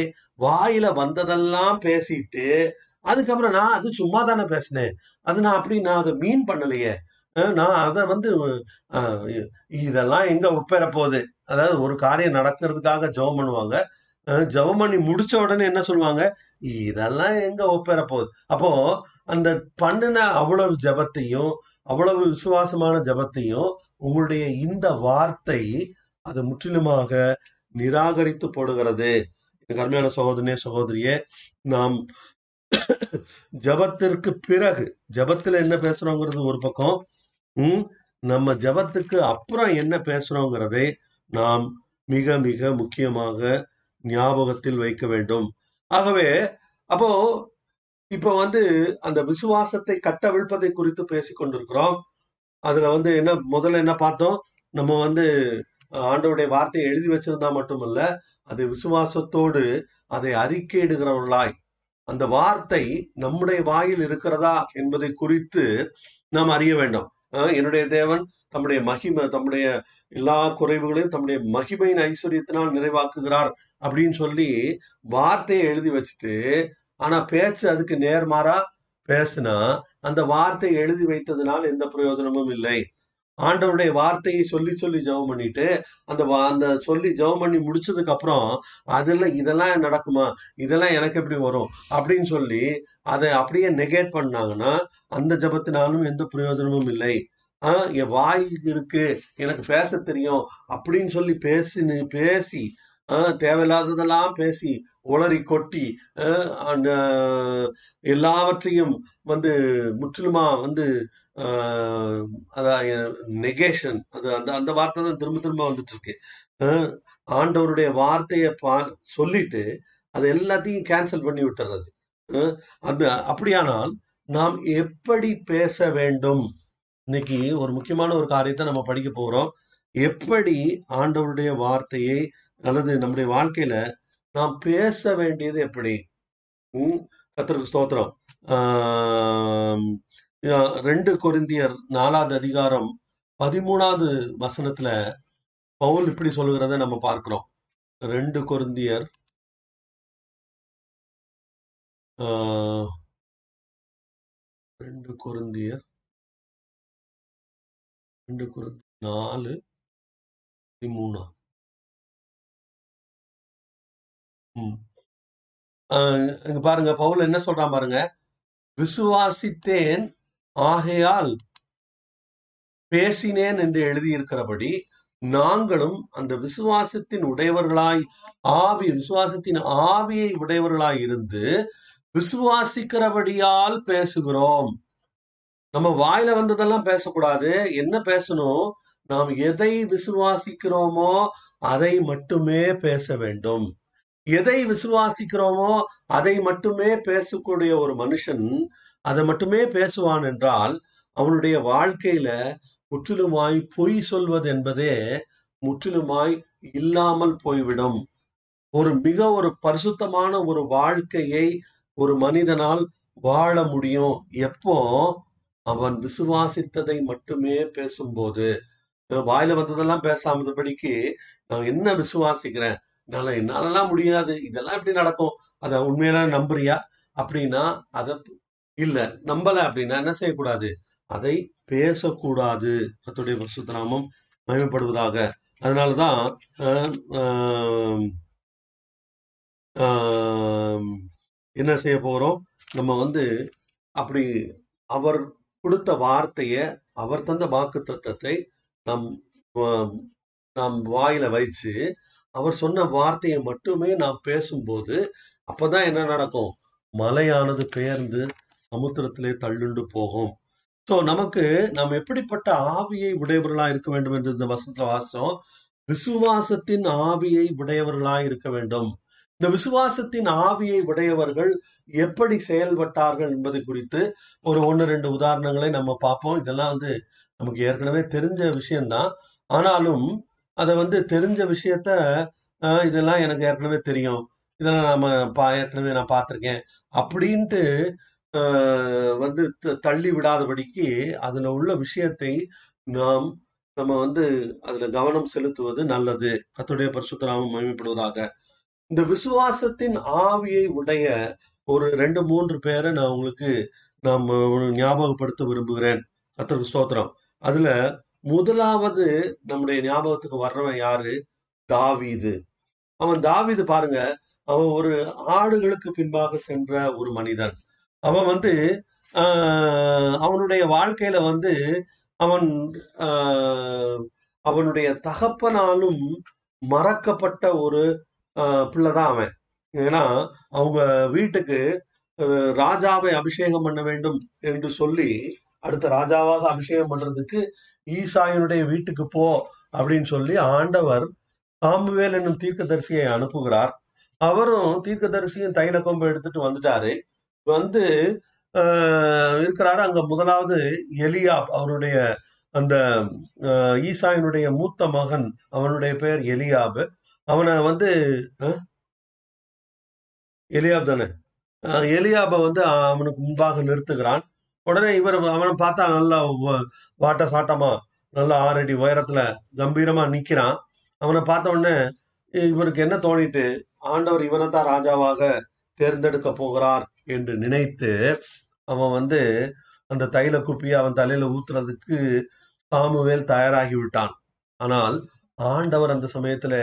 வாயில வந்ததெல்லாம் பேசிட்டு அதுக்கப்புறம் நான் அது சும்மா தானே பேசினேன். அது நான் அப்படி நான் அதை மீன் பண்ணலையே. நான் அதை வந்து இதெல்லாம் எங்க ஒப்பேற போகுது அதாவது ஒரு காரியம் நடக்கிறதுக்காக ஜெபம் பண்ணுவாங்க. ஜெபம் பண்ணி முடிச்ச உடனே என்ன சொல்லுவாங்க? இதெல்லாம் எங்க ஒப்பேற போகுது அப்போ அந்த பண்ணின அவ்வளவு ஜெபத்தையும் அவ்வளவு விசுவாசமான ஜெபத்தையும் உங்களுடைய இந்த வார்த்தை அது முற்றிலுமாக நிராகரித்து போடுகிறது. எனக்கு சகோதரனே சகோதரியே நாம் ஜெபத்திற்கு பிறகு ஜபத்துல என்ன பேசுறோங்கிறது ஒரு பக்கம் உம் நம்ம ஜெபத்துக்கு அப்புறம் என்ன பேசுறோங்கிறதை நாம் மிக மிக முக்கியமாக ஞாபகத்தில் வைக்க வேண்டும். ஆகவே அப்போ இப்போ வந்து அந்த விசுவாசத்தை கட்டவிழ்ப்பதை குறித்து பேசிக்கொண்டிருக்கிறோம் அதுல வந்து என்ன முதல்ல என்ன பார்த்தோம்? நம்ம வந்து அஹ், ஆண்டவருடைய வார்த்தையை எழுதி வச்சிருந்தா மட்டுமல்ல அதை விசுவாசத்தோடு அதை அறிக்கையிடுகிறவர்களாய் அந்த வார்த்தை நம்முடைய வாயில் இருக்கிறதா என்பதை குறித்து நாம் அறிய வேண்டும். என்னுடைய தேவன் தம்முடைய மகிமை தம்முடைய எல்லா குறைவுகளையும் தம்முடைய மகிமையின் ஐஸ்வர்யத்தினால் நிறைவாக்குகிறார் அப்படின்னு சொல்லி வார்த்தையை எழுதி வச்சுட்டு ஆனா பேச்சு அதுக்கு நேர்மாறா பேசுனா அந்த வார்த்தையை எழுதி வைத்ததுனால் எந்த பிரயோஜனமும் இல்லை. ஆண்டவருடைய வார்த்தையை சொல்லி சொல்லி ஜெபம் பண்ணிட்டு அந்த வா- அந்த சொல்லி ஜெபம் பண்ணி முடிச்சதுக்கு அப்புறம் அதுல இதெல்லாம் நடக்குமா? இதெல்லாம் எனக்கு எப்படி வரும்? அப்படின்னு சொல்லி அதை அப்படியே நெகேட் பண்ணாங்கன்னா அந்த ஜெபத்தினாலும் எந்த பிரயோஜனமும் இல்லை. ஆஹ் என் வாய் இருக்கு எனக்கு பேச தெரியும் அப்படின்னு சொல்லி பேசி பேசி தேவையில்லாததெல்லாம் பேசி உளறி கொட்டி அந்த எல்லாவற்றையும் வந்து முற்றிலுமா வந்து அதான் நெகேஷன் அது அந்த அந்த வார்த்தை தான் திரும்ப திரும்ப வந்துட்டு இருக்கு ஆண்டவருடைய வார்த்தையை பா சொல்லிட்டு அதை எல்லாத்தையும் கேன்சல் பண்ணி விட்டுறது அந்த அப்படியானால் நாம் எப்படி பேச வேண்டும்? இன்னைக்கு ஒரு முக்கியமான ஒரு காரியத்தை நம்ம படிக்க போறோம். எப்படி ஆண்டவருடைய வார்த்தையை அல்லது நம்முடைய வாழ்க்கையில நாம் பேச வேண்டியது எப்படி? கத்திரக்கு ஸ்தோத்திரம். ஆஹ் ரெண்டு கொரிந்தியர் நாலாவது அதிகாரம் பதிமூணாவது வசனத்துல பவுல் இப்படி சொல்லுகிறத நம்ம பார்க்கிறோம். ரெண்டு கொருந்தியர் ஆஹ், ரெண்டு கொருந்தியர் ரெண்டு குருந்தி நாலு பதிமூணா? ம். ஆஹ், இங்க பாருங்க பவுல் என்ன சொல்றான் பாருங்க? விசுவாசித்தேன் ஆகையால் பேசினேன் என்று எழுதியிருக்கிறபடி நாங்களும் அந்த விசுவாசத்தின் உடையவர்களாய் ஆவி விசுவாசத்தின் ஆவியை உடையவர்களாய் இருந்து விசுவாசிக்கிறபடியால் பேசுகிறோம். நம்ம வாயில வந்ததெல்லாம் பேசக்கூடாது. என்ன பேசணும்? நாம் எதை விசுவாசிக்கிறோமோ அதை மட்டுமே பேச வேண்டும். எதை விசுவாசிக்கிறோமோ அதை மட்டுமே பேசக்கூடிய ஒரு மனுஷன் அதை மட்டுமே பேசுவான் என்றால் அவனுடைய வாழ்க்கையில முற்றிலுமாய் பொய் சொல்வது என்பதே முற்றிலுமாய் இல்லாமல் போய்விடும். ஒரு மிக ஒரு பரிசுத்தமான ஒரு வாழ்க்கையை ஒரு மனிதனால் வாழ முடியும். எப்போ? அவன் விசுவாசித்ததை மட்டுமே பேசும்போது. வாயில வந்ததெல்லாம் பேசாமதபடிக்கு நான் என்ன விசுவாசிக்கிறேன்? என்னால என்னாலலாம் முடியாது. இதெல்லாம் எப்படி நடக்கும்? அதை உண்மையில நம்புறியா? அப்படின்னா அதை இல்ல நம்பல அப்படின்னா என்ன செய்யக்கூடாது? அதை பேசக்கூடாது. கத்துடைய பரிசுத்த நாமம் மகிமைப்படுவதாக. அதனாலதான் என்ன செய்ய போறோம்? நம்ம வந்து அப்படி அவர் கொடுத்த வார்த்தைய அவர் தந்த வாக்கு தத்தத்தை நம் ஆம், நாம் வாயில வைச்சு அவர் சொன்ன வார்த்தையை மட்டுமே நாம் பேசும்போது அப்பதான் என்ன நடக்கும்? மலையானது பெயர்ந்து சமுத்திரத்திலே தள்ளுண்டு போகும். ஸோ நமக்கு நாம் எப்படிப்பட்ட ஆவியை உடையவர்களா இருக்க வேண்டும் என்று இந்த வசனத்துல வாசிச்சோம். விசுவாசத்தின் ஆவியை உடையவர்களா இருக்க வேண்டும். இந்த விசுவாசத்தின் ஆவியை உடையவர்கள் எப்படி செயல்பட்டார்கள் என்பது குறித்து ஒரு ஒன்று ரெண்டு உதாரணங்களை நம்ம பார்ப்போம். இதெல்லாம் வந்து நமக்கு ஏற்கனவே தெரிஞ்ச விஷயம்தான். ஆனாலும் அதை வந்து தெரிஞ்ச விஷயத்த அஹ், இதெல்லாம் எனக்கு ஏற்கனவே தெரியும். இதெல்லாம் நாம பா ஏற்கனவே நான் பார்த்துருக்கேன். அப்படின்ட்டு வந்து த- தள்ளி விடாதபடிக்கு அதுல உள்ள விஷயத்தை நாம் நம்ம வந்து அதுல கவனம் செலுத்துவது நல்லது. கர்த்தருடைய பரிசுத்தராமம் மகிமைப்படுவதாக. இந்த விசுவாசத்தின் ஆவியை உடைய ஒரு ரெண்டு மூன்று பேரை நான் உங்களுக்கு நாம் ஞாபகப்படுத்த விரும்புகிறேன். கர்த்தருக்கு ஸ்தோத்திரம். அதுல முதலாவது நம்முடைய ஞாபகத்துக்கு வர்றவன் யாரு? தாவீது. அவன் தாவீது பாருங்க அவன் ஒரு ஆடுகளுக்கு பின்பாக சென்ற ஒரு மனிதன். அவன் வந்து ஆஹ், அவனுடைய வாழ்க்கையில வந்து அவன் ஆஹ், அவனுடைய தகப்பனாலும் மறக்கப்பட்ட ஒரு ஆஹ், பிள்ளைதான் அவன். ஏன்னா அவங்க வீட்டுக்கு ராஜாவை அபிஷேகம் பண்ண வேண்டும் என்று சொல்லி அடுத்த ராஜாவாக அபிஷேகம் பண்றதுக்கு ஈசாயனுடைய வீட்டுக்கு போ அப்படின்னு சொல்லி ஆண்டவர் சாமுவேல் என்னும் தீர்க்கதரிசியை அனுப்புகிறார். அவரும் தீர்க்கதரிசியும் தைல கொம்பு எடுத்துட்டு வந்துட்டாரு. வந்து ஆஹ், இருக்கிறாரு. அங்க முதலாவது எலியாப் அவருடைய அந்த ஈசாயினுடைய மூத்த மகன் அவனுடைய பெயர் எலியாப். அவனை வந்து எலியாப் தானே? ஆஹ், எலியாபை வந்து அவனுக்கு முன்பாக நிறுத்துகிறான். உடனே இவர் அவனை பார்த்தா நல்லா வாட்ட சாட்டமா நல்லா ஆறடி உயரத்துல கம்பீரமா நிக்கிறான். அவனை பார்த்த உடனே இவருக்கு என்ன தோணிட்டு ஆண்டவர் இவனை தான் ராஜாவாக தேர்ந்தெடுக்க போகிறார். என்று நினைத்து அவன் வந்து அந்த தைல குப்பியை அவன் தலையில ஊத்துறதுக்கு சாமுவேல் தயாராகி விட்டான். ஆனால் ஆண்டவர் அந்த சமயத்துல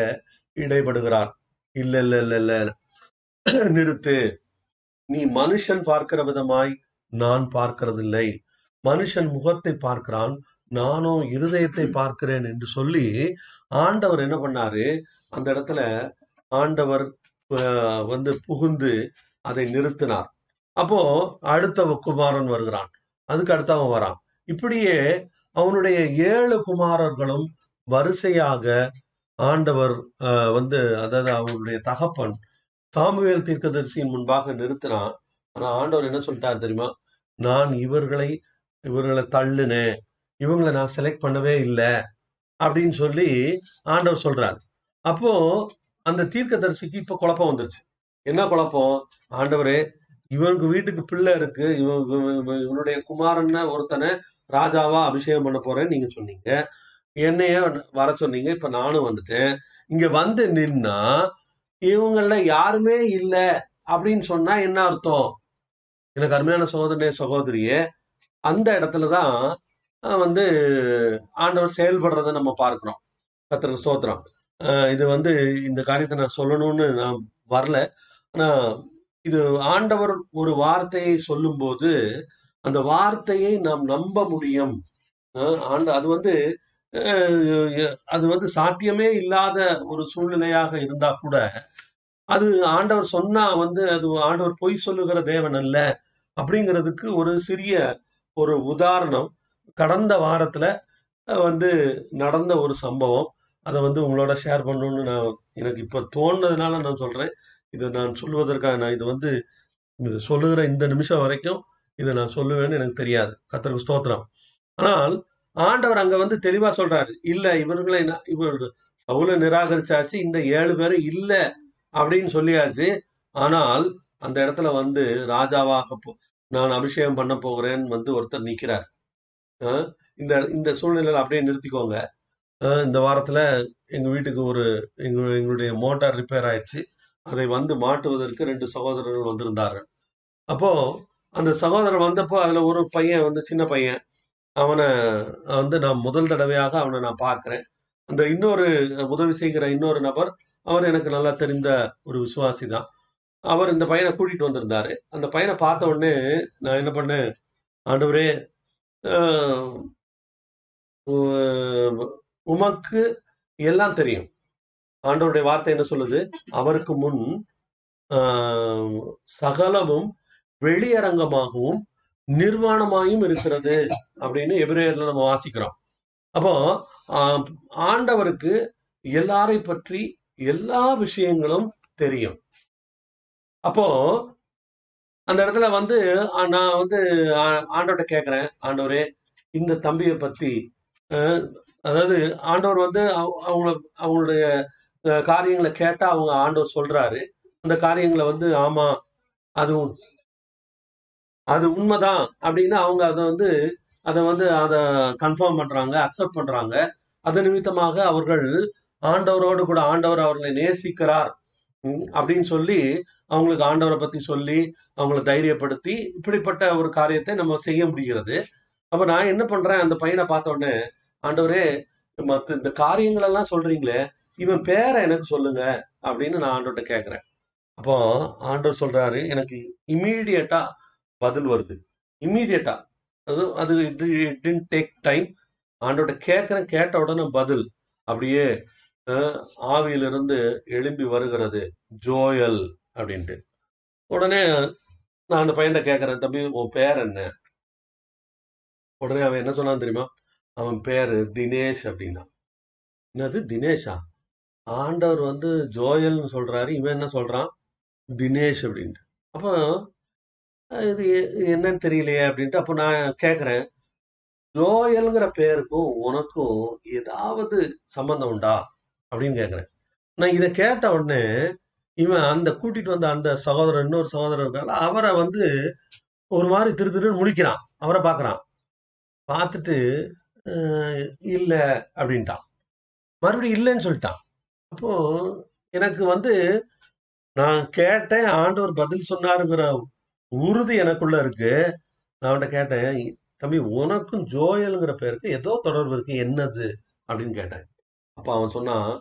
இடைபடுகிறார். இல்ல இல்ல இல்ல இல்ல. நிறுத்து. நீ மனுஷன் பார்க்கிற விதமாய் நான் பார்க்கிறதில்லை. மனுஷன் முகத்தை பார்க்கிறான். நானும் இருதயத்தை பார்க்கிறேன் என்று சொல்லி ஆண்டவர் என்ன பண்ணாரு? அந்த இடத்துல ஆண்டவர் அஹ், வந்து புகுந்து அதை நிறுத்தினார். அப்போ அடுத்த குமாரன் வருகிறான். அதுக்கு அடுத்தவன் வரான். இப்படியே அவனுடைய ஏழு குமாரர்களும் வரிசையாக ஆண்டவர் அஹ், வந்து அதாவது அவனுடைய தகப்பன் சாமுவேல் தீர்க்கதரிசியின் முன்பாக நிறுத்தினான். ஆனா ஆண்டவர் என்ன சொல்லிட்டார் தெரியுமா? நான் இவர்களை இவர்களை தள்ளுனேன். இவங்களை நான் செலக்ட் பண்ணவே இல்லை அப்படின்னு சொல்லி ஆண்டவர் சொல்றார். அப்போ அந்த தீர்க்கதரிசிக்கு இப்ப குழப்பம் வந்துருச்சு. என்ன குழப்பம்? ஆண்டவரே இவனுக்கு வீட்டுக்கு பிள்ளை இருக்கு. இவன் இவனுடைய குமாரன்னு ஒருத்தனை ராஜாவா அபிஷேகம் பண்ண போறேன்னு நீங்க சொன்னீங்க. என்னைய வர சொன்னீங்க. இப்ப நானும் வந்துட்டேன். இங்க வந்து நின்னா இவங்கள யாருமே இல்லை அப்படின்னு சொன்னா என்ன அர்த்தம்? எனக்கு அருமையான சகோதரனே சகோதரியே அந்த இடத்துலதான் வந்து ஆண்டவர் செயல்படுறதை நம்ம பார்க்கிறோம். கத்திர ஸ்தோத்திரம். இது வந்து இந்த காரியத்தை நான் சொல்லணும்னு நான் வரல. ஆனா இது ஆண்டவர் ஒரு வார்த்தையை சொல்லும்போது அந்த வார்த்தையை நாம் நம்ப முடியும். அஹ், ஆண்ட அது வந்து அது வந்து சாத்தியமே இல்லாத ஒரு சூழ்நிலையாக இருந்தா கூட அது ஆண்டவர் சொன்னா வந்து அது ஆண்டவர் பொய் சொல்லுகிற தேவன் அல்ல அப்படிங்கிறதுக்கு ஒரு சிறிய ஒரு உதாரணம். கடந்த வாரத்துல வந்து நடந்த ஒரு சம்பவம். அதை வந்து உங்களோட ஷேர் பண்ணணும்னு நான் எனக்கு இப்ப தோணுனதுனால நான் சொல்றேன். இதை நான் சொல்வதற்காக நான் இது வந்து இது சொல்லுகிற இந்த நிமிஷம் வரைக்கும் இதை நான் சொல்லுவேன்னு எனக்கு தெரியாது. கத்தருக்கு ஸ்தோத்திரம். ஆனால் ஆண்டவர் அங்க வந்து தெளிவா சொல்றாரு இல்ல இவர்களை நான் இவர் சவுல நிராகரிச்சாச்சு இந்த ஏழு பேரும் இல்ல அப்படின்னு சொல்லியாச்சு. ஆனால் அந்த இடத்துல வந்து ராஜாவாக போ- நான் அபிஷேகம் பண்ண போகிறேன்னு வந்து ஒருத்தர் நிக்கிறார். இந்த இந்த சூழ்நிலையில அப்படியே நிறுத்திக்கோங்க. இந்த வாரத்துல எங்க வீட்டுக்கு ஒரு எங்க எங்களுடைய மோட்டார் ரிப்பேர் ஆயிடுச்சு. அதை வந்து மாட்டுவதற்கு ரெண்டு சகோதரர்கள் வந்திருந்தார்கள். அப்போ அந்த சகோதரர் வந்தப்போ அதுல ஒரு பையன் வந்து சின்ன பையன் அவனை வந்து நான் முதல் தடவையாக அவனை நான் பார்க்கறேன். அந்த இன்னொரு உதவி செய்கிற இன்னொரு நபர் அவர் எனக்கு நல்லா தெரிந்த ஒரு விசுவாசி தான். அவர் இந்த பையனை கூட்டிட்டு வந்திருந்தாரு. அந்த பையனை பார்த்த உடனே நான் என்ன பண்ணேன்? ஆண்டவரே ஆஹ், உமக்கு எல்லாம் தெரியும். ஆண்டவருடைய வார்த்தை என்ன சொல்லுது? அவருக்கு முன் ஆஹ், சகலமும் வெளியரங்கமாகவும் நிர்வாணமாயும் இருக்கிறது அப்படின்னு எபிரேயர்ல நம்ம வாசிக்கிறோம். அப்போ ஆஹ், ஆண்டவருக்கு எல்லாரை பற்றி எல்லா விஷயங்களும் தெரியும். அப்போ அந்த இடத்துல வந்து நான் வந்து ஆண்டவர்கிட்ட கேட்குறேன் ஆண்டவரே இந்த தம்பியை பத்தி அஹ், அதாவது ஆண்டவர் வந்து அவ- அவங்கள அவங்களுடைய காரியங்களை கேட்டா அவங்க ஆண்டவர் சொல்றாரு. அந்த காரியங்களை வந்து ஆமா அது உண்- அது உண்மைதான் அப்படின்னு அவங்க அதை வந்து அதை வந்து அதை கன்ஃபார்ம் பண்றாங்க அக்செப்ட் பண்றாங்க. அது நிமித்தமாக அவர்கள் ஆண்டவரோடு கூட ஆண்டவர் அவர்களை நேசிக்கிறார். அப்படின்னு சொல்லி அவங்களுக்கு ஆண்டவரை பத்தி சொல்லி அவங்களை தைரியப்படுத்தி இப்படிப்பட்ட ஒரு காரியத்தை நம்ம செய்ய முடிகிறது. அப்ப நான் என்ன பண்றேன்? அந்த பையனை பார்த்த உடனே ஆண்டவரே மத்த இந்த காரியங்கள் எல்லாம் சொல்றீங்களே இவன் பேரை எனக்கு சொல்லுங்க அப்படின்னு நான் ஆண்டவர்கிட்ட கேட்குறேன் அப்போ ஆண்டவர் சொல்றாரு எனக்கு இம்மீடியட்டா பதில் வருது. இம்மீடியட்டா அது அது இட் டேக் டைம் ஆண்டோட கேட்குறேன் கேட்ட உடனே பதில். அப்படியே ஆவியிலிருந்து எழும்பி வருகிறது. ஜோயல் அப்படின்ட்டு. உடனே நான் அந்த பையன்கிட்ட கேட்குறேன் தம்பி உன் பேர் என்ன? உடனே அவன் என்ன சொன்னான் தெரியுமா? அவன் பேரு தினேஷ் அப்படின்னா. என்னது? தினேஷா? ஆண்டவர் வந்து ஜோயல்னு சொல்றாரு. இவன் என்ன சொல்றான்? தினேஷ் அப்படின்ட்டு. அப்போ இது என்னன்னு தெரியலையே அப்படின்ட்டு அப்போ நான் கேட்குறேன் ஜோயல்ங்கிற பேருக்கும் உனக்கும் ஏதாவது சம்பந்தம் உண்டா? அப்படின்னு கேட்குறேன் நான் இதை கேட்ட உடனே இவன் அந்த கூட்டிட்டு வந்த அந்த சகோதரன் இன்னொரு சகோதரர் இருக்காங்க அவரை வந்து ஒரு மாதிரி திரு திருன்னு முடிக்கிறான் அவரை பார்க்குறான் பார்த்துட்டு இல்லை அப்படின்ட்டான். மறுபடியும் இல்லைன்னு சொல்லிட்டான். அப்போ எனக்கு வந்து நான் கேட்டேன் ஆண்டவர் பதில் சொன்னாருங்கிற உறுதி எனக்குள்ள இருக்கு. நான் அவன்கிட்ட கேட்டேன் தம்பி உனக்கும் ஜோயலுங்கிற பேருக்கு ஏதோ தொடர்பு இருக்கு என்னது? அப்படின்னு கேட்டேன். அப்போ அவன் சொன்னான்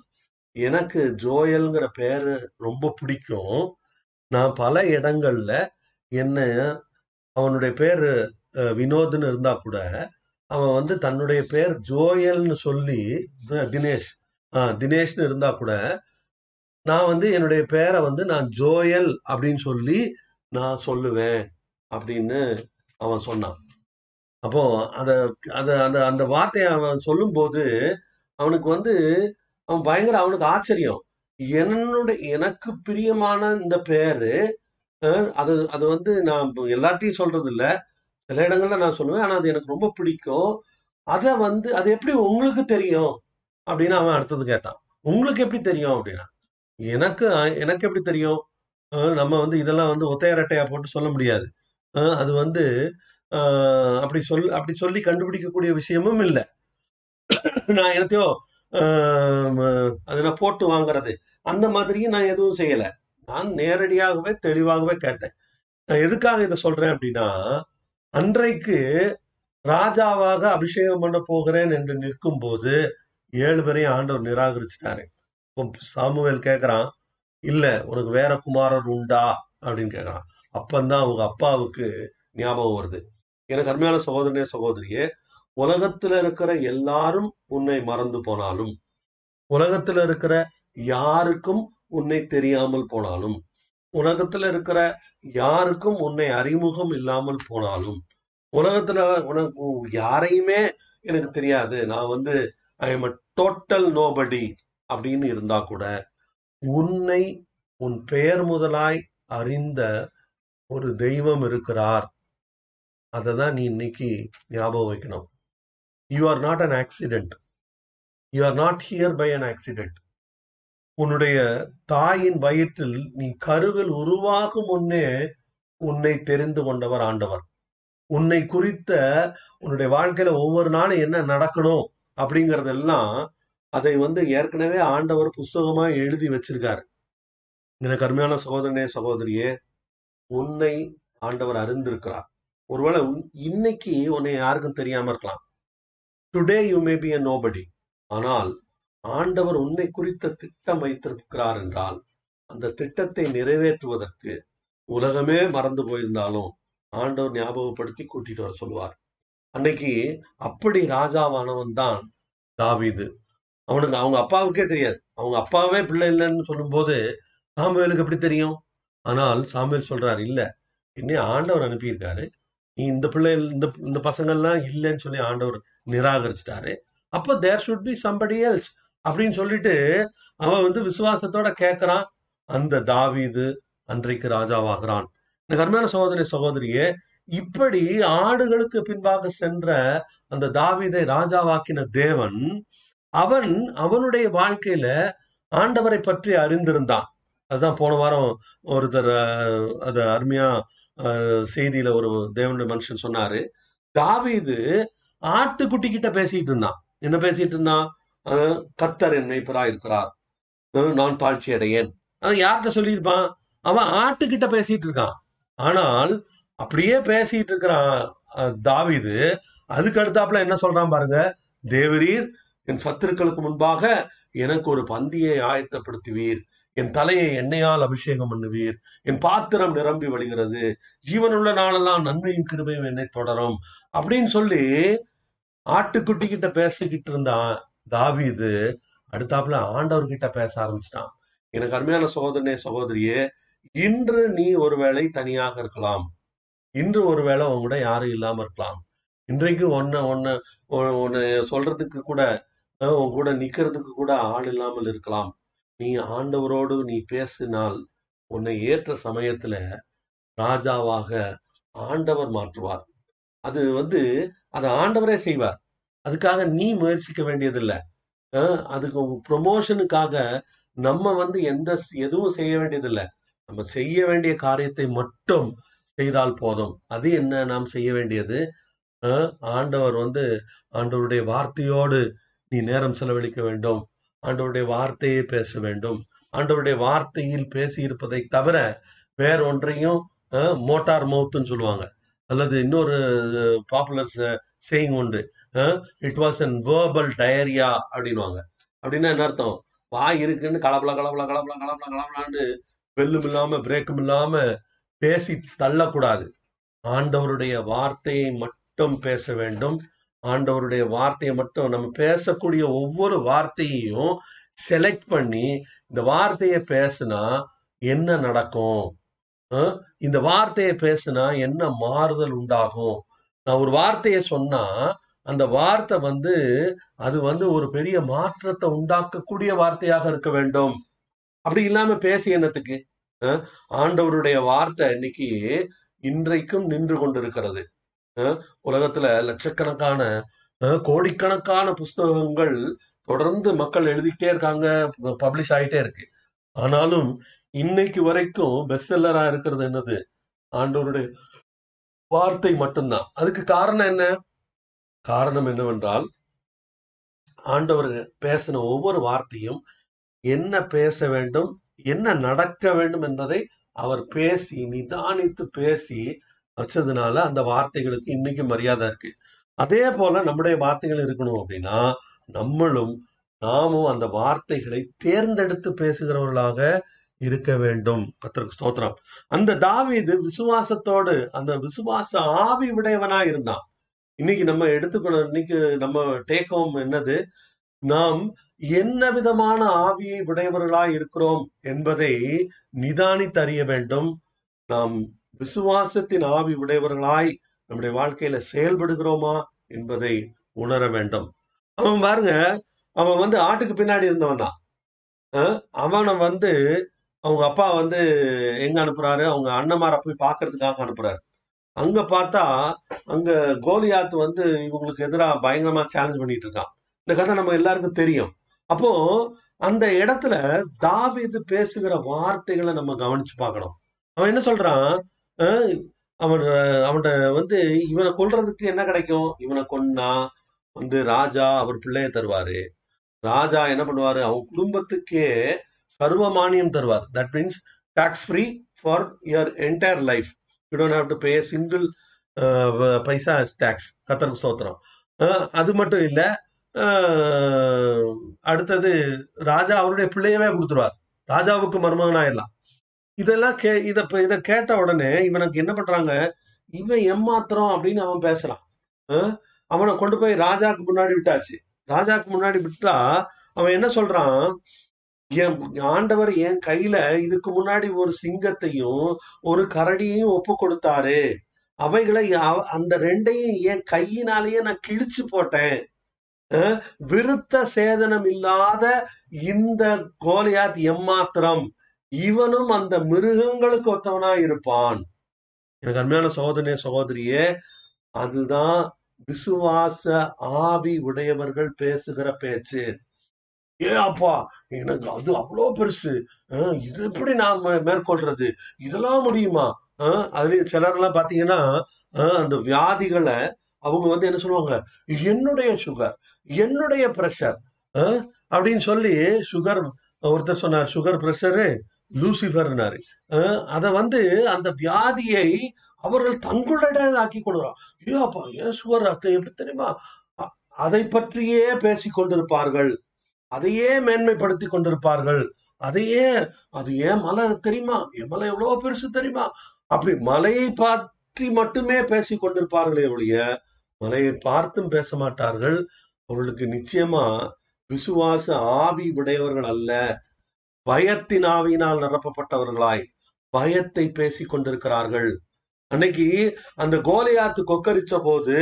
எனக்கு ஜோயல்ங்கிற பேரு ரொம்ப பிடிக்கும். நான் பல இடங்கள்ல என்ன அவனுடைய பேர் வினோதுன்னு வினோத்னு இருந்தா கூட அவன் வந்து தன்னுடைய பேர் ஜோயல்னு சொல்லி தினேஷ் தினேஷ்னு இருந்தா கூட நான் வந்து என்னுடைய பேரை வந்து நான் ஜோயல் அப்படின்னு சொல்லி நான் சொல்லுவேன் அப்படின்னு அவன் சொன்னான். அப்போ அத அத அந்த அந்த வார்த்தையை அவன் சொல்லும்போது அவனுக்கு வந்து அவன் பயங்கர அவனுக்கு ஆச்சரியம். என்னுடைய எனக்கு பிரியமான இந்த பேரு அது அது வந்து நான் எல்லாத்தையும் சொல்றது இல்ல சில இடங்கள்ல நான் சொல்லுவேன் ஆனா அது எனக்கு ரொம்ப பிடிக்கும். அத வந்து அது எப்படி உங்களுக்கு தெரியும்? அப்படின்னு அவன் அடுத்தது கேட்டான். உங்களுக்கு எப்படி தெரியும்? அப்படின்னா எனக்கு எனக்கு எப்படி தெரியும்? நம்ம வந்து இதெல்லாம் வந்து ஒத்தையரட்டையா போட்டு சொல்ல முடியாது. அது வந்து அப்படி சொல் அப்படி சொல்லி கண்டுபிடிக்கக்கூடிய விஷயமும் இல்லை. நான் என்னத்தையோ அது நான் போட்டு வாங்குறது. அந்த மாதிரியும் நான் எதுவும் செய்யலை. நான் நேரடியாகவே தெளிவாகவே கேட்டேன். நான் எதுக்காக இதை சொல்றேன் அப்படின்னா அன்றைக்கு ராஜாவாக அபிஷேகம் பண்ண போகிறேன் என்று நிற்கும் போது ஏழு பேரையும் ஆண்டவர் நிராகரிச்சிட்டாரு. இப்போ சாமுவேல் கேட்கறான் இல்ல உனக்கு வேற குமாரர் உண்டா? அப்படின்னு கேட்கறான் அப்பந்தான் அவங்க அப்பாவுக்கு ஞாபகம் வருது. எனக்கு அருமையான சகோதரனே சகோதரியே உலகத்துல இருக்கிற எல்லாரும் உன்னை மறந்து போனாலும் உலகத்துல இருக்கிற யாருக்கும் உன்னை தெரியாமல் போனாலும் உலகத்துல இருக்கிற யாருக்கும் உன்னை அறிமுகம் இல்லாமல் போனாலும் உலகத்துல உனக்கு யாரையுமே எனக்கு தெரியாது. நான் வந்து ஐ எம் டோட்டல் நோபடி அப்படின்னு இருந்தா கூட உன்னை உன் பெயர் முதலாய் அறிந்த ஒரு தெய்வம் இருக்கிறார். அதை தான் நீ இன்னைக்கு ஞாபகம் வைக்கணும். You are not an accident you are not here by an accident உன்னுடைய தாயின் வயிற்றில் நீ கருவில் உருவாகும் முன்னே உன்னை தெரிந்து கொண்டவர் ஆண்டவர். உன்னை குறித்த உன்னுடைய வாழ்க்கையில ஒவ்வொரு நாளும் என்ன நடக்கணும்? அப்படிங்கறதெல்லாம் அதை வந்து ஏற்கனவே ஆண்டவர் புஸ்தகமா எழுதி வச்சிருக்காரு. எனக்கு அருமையான சகோதரனே சகோதரியே உன்னை ஆண்டவர் அறிந்திருக்கிறார். ஒருவேளை உன்- இன்னைக்கு உன்னை யாருக்கும் தெரியாம இருக்கலாம். Today you may be a nobody ஆனால் ஆண்டவர் உன்னை குறித்த திட்டம் வைத்திருக்கிறார் என்றால் அந்த திட்டத்தை நிறைவேற்றுவதற்கு உலகமே மறந்து போயிருந்தாலும் ஆண்டவர் ஞாபகப்படுத்தி கூட்டிட்டு வர சொல்லுவார். அன்னைக்கு அப்படி ராஜாவானவன் தான் தாவீது. அவனுக்கு அவங்க அப்பாவுக்கே தெரியாது. அவங்க அப்பாவே பிள்ளை இல்லைன்னு சொல்லும்போது சாமுவேலுக்கு எப்படி தெரியும்? ஆனால் சாமுவேல் சொல்றாரு இல்ல என்னை ஆண்டவர் அனுப்பியிருக்காரு. நீ இந்த பிள்ளை இந்த இந்த பசங்கள்லாம் இல்லைன்னு சொல்லி ஆண்டவர் நிராகரிச்சிட்டாரு. அப்ப there should be somebody else அப்படின்னு சொல்லிட்டு அவன் வந்து விசுவாசத்தோட கேட்கறான். அந்த தாவீது அன்றைக்கு ராஜாவாகிறான். எனக்கு அருமையான சகோதரி சகோதரியே இப்படி ஆடுகளுக்கு பின்பாக சென்ற அந்த தாவீதை ராஜாவாக்கின தேவன் அவன் அவனுடைய வாழ்க்கையில ஆண்டவரை பற்றி அறிந்திருந்தான். அதுதான் போன வாரம் ஒருத்தர் அது அருமையா செய்தியில ஒரு தேவனுடைய மனுஷன் சொன்னாரு. தாவிது ஆட்டுக்குட்டி கிட்ட பேசிட்டு இருந்தான். என்ன பேசிட்டு இருந்தான்? கத்தர் கர்த்தர் என் இருக்கிறார் நான் தாழ்ச்சி அடையேன் அது யார்கிட்ட சொல்லியிருப்பான்? அவன் ஆட்டுக்கிட்ட பேசிட்டு இருக்கான். ஆனால் அப்படியே பேசிட்டு இருக்கிறான் தாவிது. அதுக்கு அடுத்தாப்புல என்ன சொல்றான் பாருங்க? தேவரீர் என் சத்துருக்களுக்கு முன்பாக எனக்கு ஒரு பந்தியை ஆயத்தப்படுத்துவீர். என் தலையை எண்ணெயால் அபிஷேகம் பண்ணுவீர். என் பாத்திரம் நிரம்பி வழிகிறது. ஜீவனுள்ள நாளெல்லாம் நன்மையும் கிருபையும் என்னை தொடரும். அப்படின்னு சொல்லி ஆட்டுக்குட்டி கிட்ட பேசிக்கிட்டு இருந்தான் தாவிது அடுத்தாப்புல ஆண்டவர்கிட்ட பேச ஆரம்பிச்சிட்டான். எனக்கு அருமையான சகோதரனே சகோதரியே இன்று நீ ஒருவேளை தனியாக இருக்கலாம். இன்று ஒருவேளை உன் கூட யாரும் இல்லாம இருக்கலாம். இன்றைக்கு ஒன்ன ஒன்னு ஒன்னு சொல்றதுக்கு கூட உன் கூட நிக்கிறதுக்கு கூட ஆள் இல்லாமல் இருக்கலாம். நீ ஆண்டவரோடு நீ பேசினால் உன்னை ஏற்ற சமயத்துல ராஜாவாக ஆண்டவர் மாற்றுவார். அது வந்து அதை ஆண்டவரே செய்வார். அதுக்காக நீ முயற்சிக்க வேண்டியதில்லை. அதுக்கு ப்ரொமோஷனுக்காக நம்ம வந்து எந்த எதுவும் செய்ய வேண்டியதில்லை. நம்ம செய்ய வேண்டிய காரியத்தை மட்டும் செய்தால் போதும். அது என்ன? நாம் செய்ய வேண்டியது ஆண்டவர் வந்து ஆண்டவருடைய வார்த்தையோடு நீ நேரம் செலவழிக்க வேண்டும். ஆண்டவருடைய வார்த்தையை பேச வேண்டும். ஆண்டவருடைய வார்த்தையில் பேசி இருப்பதை தவிர வேற ஒன்றையும் மோட்டார் மவுத்துன்னு சொல்லுவாங்க. அல்லது இன்னொரு பாப்புலர் சேயிங் உண்டு. It was an verbal diarrhoea அப்படின்வாங்க அப்படின்னா என்ன அர்த்தம்? வாய் இருக்குன்னு கலப்பல கலப்பல கலப்பல கலப்பல கலப்பலான்னு வெல்லும் இல்லாம பிரேக்கும் இல்லாம பேசி தள்ளக்கூடாது. ஆண்டவருடைய வார்த்தையை மட்டும் பேச வேண்டும். ஆண்டவருடைய வார்த்தையை மட்டும் நம்ம பேசக்கூடிய ஒவ்வொரு வார்த்தையையும் செலக்ட் பண்ணி இந்த வார்த்தையை பேசுனா என்ன நடக்கும்? இந்த வார்த்தையை பேசுனா என்ன மாறுதல் உண்டாகும்? நான் ஒரு வார்த்தையை சொன்னா அந்த வார்த்தை வந்து அது வந்து ஒரு பெரிய மாற்றத்தை உண்டாக்கக்கூடிய வார்த்தையாக இருக்க வேண்டும். அப்படி இல்லாம பேசி என்னத்துக்கு? ஆண்டவருடைய வார்த்தை இன்னைக்கு இன்றைக்கும் நின்று கொண்டிருக்கிறது. உலகத்துல லட்சக்கணக்கான கோடிக்கணக்கான புஸ்தகங்கள் தொடர்ந்து மக்கள் எழுதிக்கிட்டே இருக்காங்க பப்ளிஷ் ஆயிட்டே இருக்கு. ஆனாலும் இன்னைக்கு வரைக்கும் பெஸ்ட் செல்லரா இருக்கிறது என்னது? ஆண்டவருடைய வார்த்தை மட்டும்தான். அதுக்கு காரணம் என்ன? காரணம் என்னவென்றால் ஆண்டவர் பேசின ஒவ்வொரு வார்த்தையும் என்ன பேச வேண்டும் என்ன நடக்க வேண்டும் என்பதை அவர் பேசி நிதானித்து பேசி வச்சதுனால அந்த வார்த்தைகளுக்கு இன்னைக்கு மரியாதை இருக்கு. அதே போல நம்முடைய வார்த்தைகள் இருக்கணும் அப்படின்னா நம்மளும் நாமும் அந்த வார்த்தைகளை தேர்ந்தெடுத்து பேசுகிறவர்களாக இருக்க வேண்டும். கர்த்தருக்கு ஸ்தோத்திரம். அந்த தாவிது விசுவாசத்தோடு அந்த விசுவாச ஆவி உடையவனா இருந்தான். இன்னைக்கு நம்ம எடுத்துக்கணும் இன்னைக்கு நம்ம டேக் ஹோம் என்னது? நாம் என்ன விதமான ஆவியை உடையவர்களாய் இருக்கிறோம் என்பதை நிதானித்து அறிய வேண்டும். நாம் விசுவாசத்தின் ஆவி உடையவர்களாய் நம்முடைய வாழ்க்கையில செயல்படுகிறோமா என்பதை உணர வேண்டும். அவன் பாருங்க அவன் வந்து ஆட்டுக்கு பின்னாடி இருந்தவன் தான். அவனை வந்து அவங்க அப்பா வந்து எங்க அனுப்புறாரு? அவங்க அண்ணமார போய் பாக்குறதுக்காக அனுப்புறாரு. அங்க பார்த்தா அங்க கோலியாத் வந்து இவங்களுக்கு எதிராக பயங்கரமா சேலஞ்ச் பண்ணிட்டு இருக்கான். இந்த கதை நம்ம எல்லாருக்கும் தெரியும். அப்போ அந்த இடத்துல தாவிது பேசுகிற வார்த்தைகளை நம்ம கவனிச்சு பார்க்கணும். அவன் என்ன சொல்றான்? அஹ் அவன் அவன்கிட்ட வந்து இவனை கொல்றதுக்கு என்ன கிடைக்கும்? இவனை கொன்னா வந்து ராஜா அவர் பிள்ளைய தருவாரு. ராஜா என்ன பண்ணுவாரு? அவன் குடும்பத்துக்கே சர்வ மானியம் தருவார் that means tax free for your entire life you don't have to pay single paisa tax கத்தருக்கு ஸ்தோத்திரம். அது மட்டும் இல்லை அடுத்தது ராஜா அவருடைய பிள்ளையவே கொடுத்துருவார். ராஜாவுக்கு மருமகன் ஆயிடலாம் இதெல்லாம் கே இத இப்ப இத கேட்ட உடனே இவனுக்கு என்ன பண்றாங்க? இவன் ஏமாத்திரம் அப்படின்னு அவன் பேசுறான். அவனை கொண்டு போய் ராஜாக்கு முன்னாடி விட்டாச்சு. ராஜாக்கு முன்னாடி விட்டா அவன் என்ன சொல்றான்? என் ஆண்டவர் என் கையில இதுக்கு முன்னாடி ஒரு சிங்கத்தையும் ஒரு கரடியையும் ஒப்பு கொடுத்தாரு. அவைகளை அந்த ரெண்டையும் என் கையினாலேயே நான் கிழிச்சு போட்டேன். விருத்த சேதனம் இல்லாத இந்த கோலியாத் எம்மாத்திரம் இவனும் அந்த மிருகங்களுக்கு ஒத்தவனா இருப்பான். எனக்கு அருமையான சோதனை சகோதரியே அதுதான் விசுவாச ஆவி உடையவர்கள் பேசுகிற பேச்சு. ஏ அப்பா எனக்கு அது அவ்வளோ பெருசு. இது எப்படி நான் மேற்கொள்றது? இதெல்லாம் முடியுமா? அதுலயும் சிலர்லாம் பாத்தீங்கன்னா அந்த வியாதிகளை அவங்க வந்து என்ன சொல்லுவாங்க? என்னுடைய சுகர் என்னுடைய பிரஷர் அப்படின்னு சொல்லி சுகர் ஒருத்தர் சொன்னார் சுகர் பிரஷரு லூசிஃபர்னாரு. அதை வந்து அந்த வியாதியை அவர்கள் தங்களுடையதாக்கி கொடுக்குறான் ஏ அப்பா ஏன் சுகர் அத்தை எப்படி தெரியுமா? அ- அதை பற்றியே பேசி கொண்டிருப்பார்கள். அதையே மேன்மைப்படுத்தி கொண்டிருப்பார்கள். அதையே அது ஏன் மலை தெரியுமா? என் மலை எவ்வளவு பெருசு தெரியுமா? அப்படி மலையை பற்றி மட்டுமே பேசி கொண்டிருப்பார்களே ஒழிய மலையை பார்த்தும் பேச மாட்டார்கள் அவர்களுக்கு நிச்சயமா விசுவாச ஆவி உடையவர்கள் அல்ல. பயத்தின் ஆவியினால் நிரப்பப்பட்டவர்களாய் பயத்தை பேசி கொண்டிருக்கிறார்கள். அன்னைக்கு அந்த கோலியாத்து கொக்கரிச்ச போது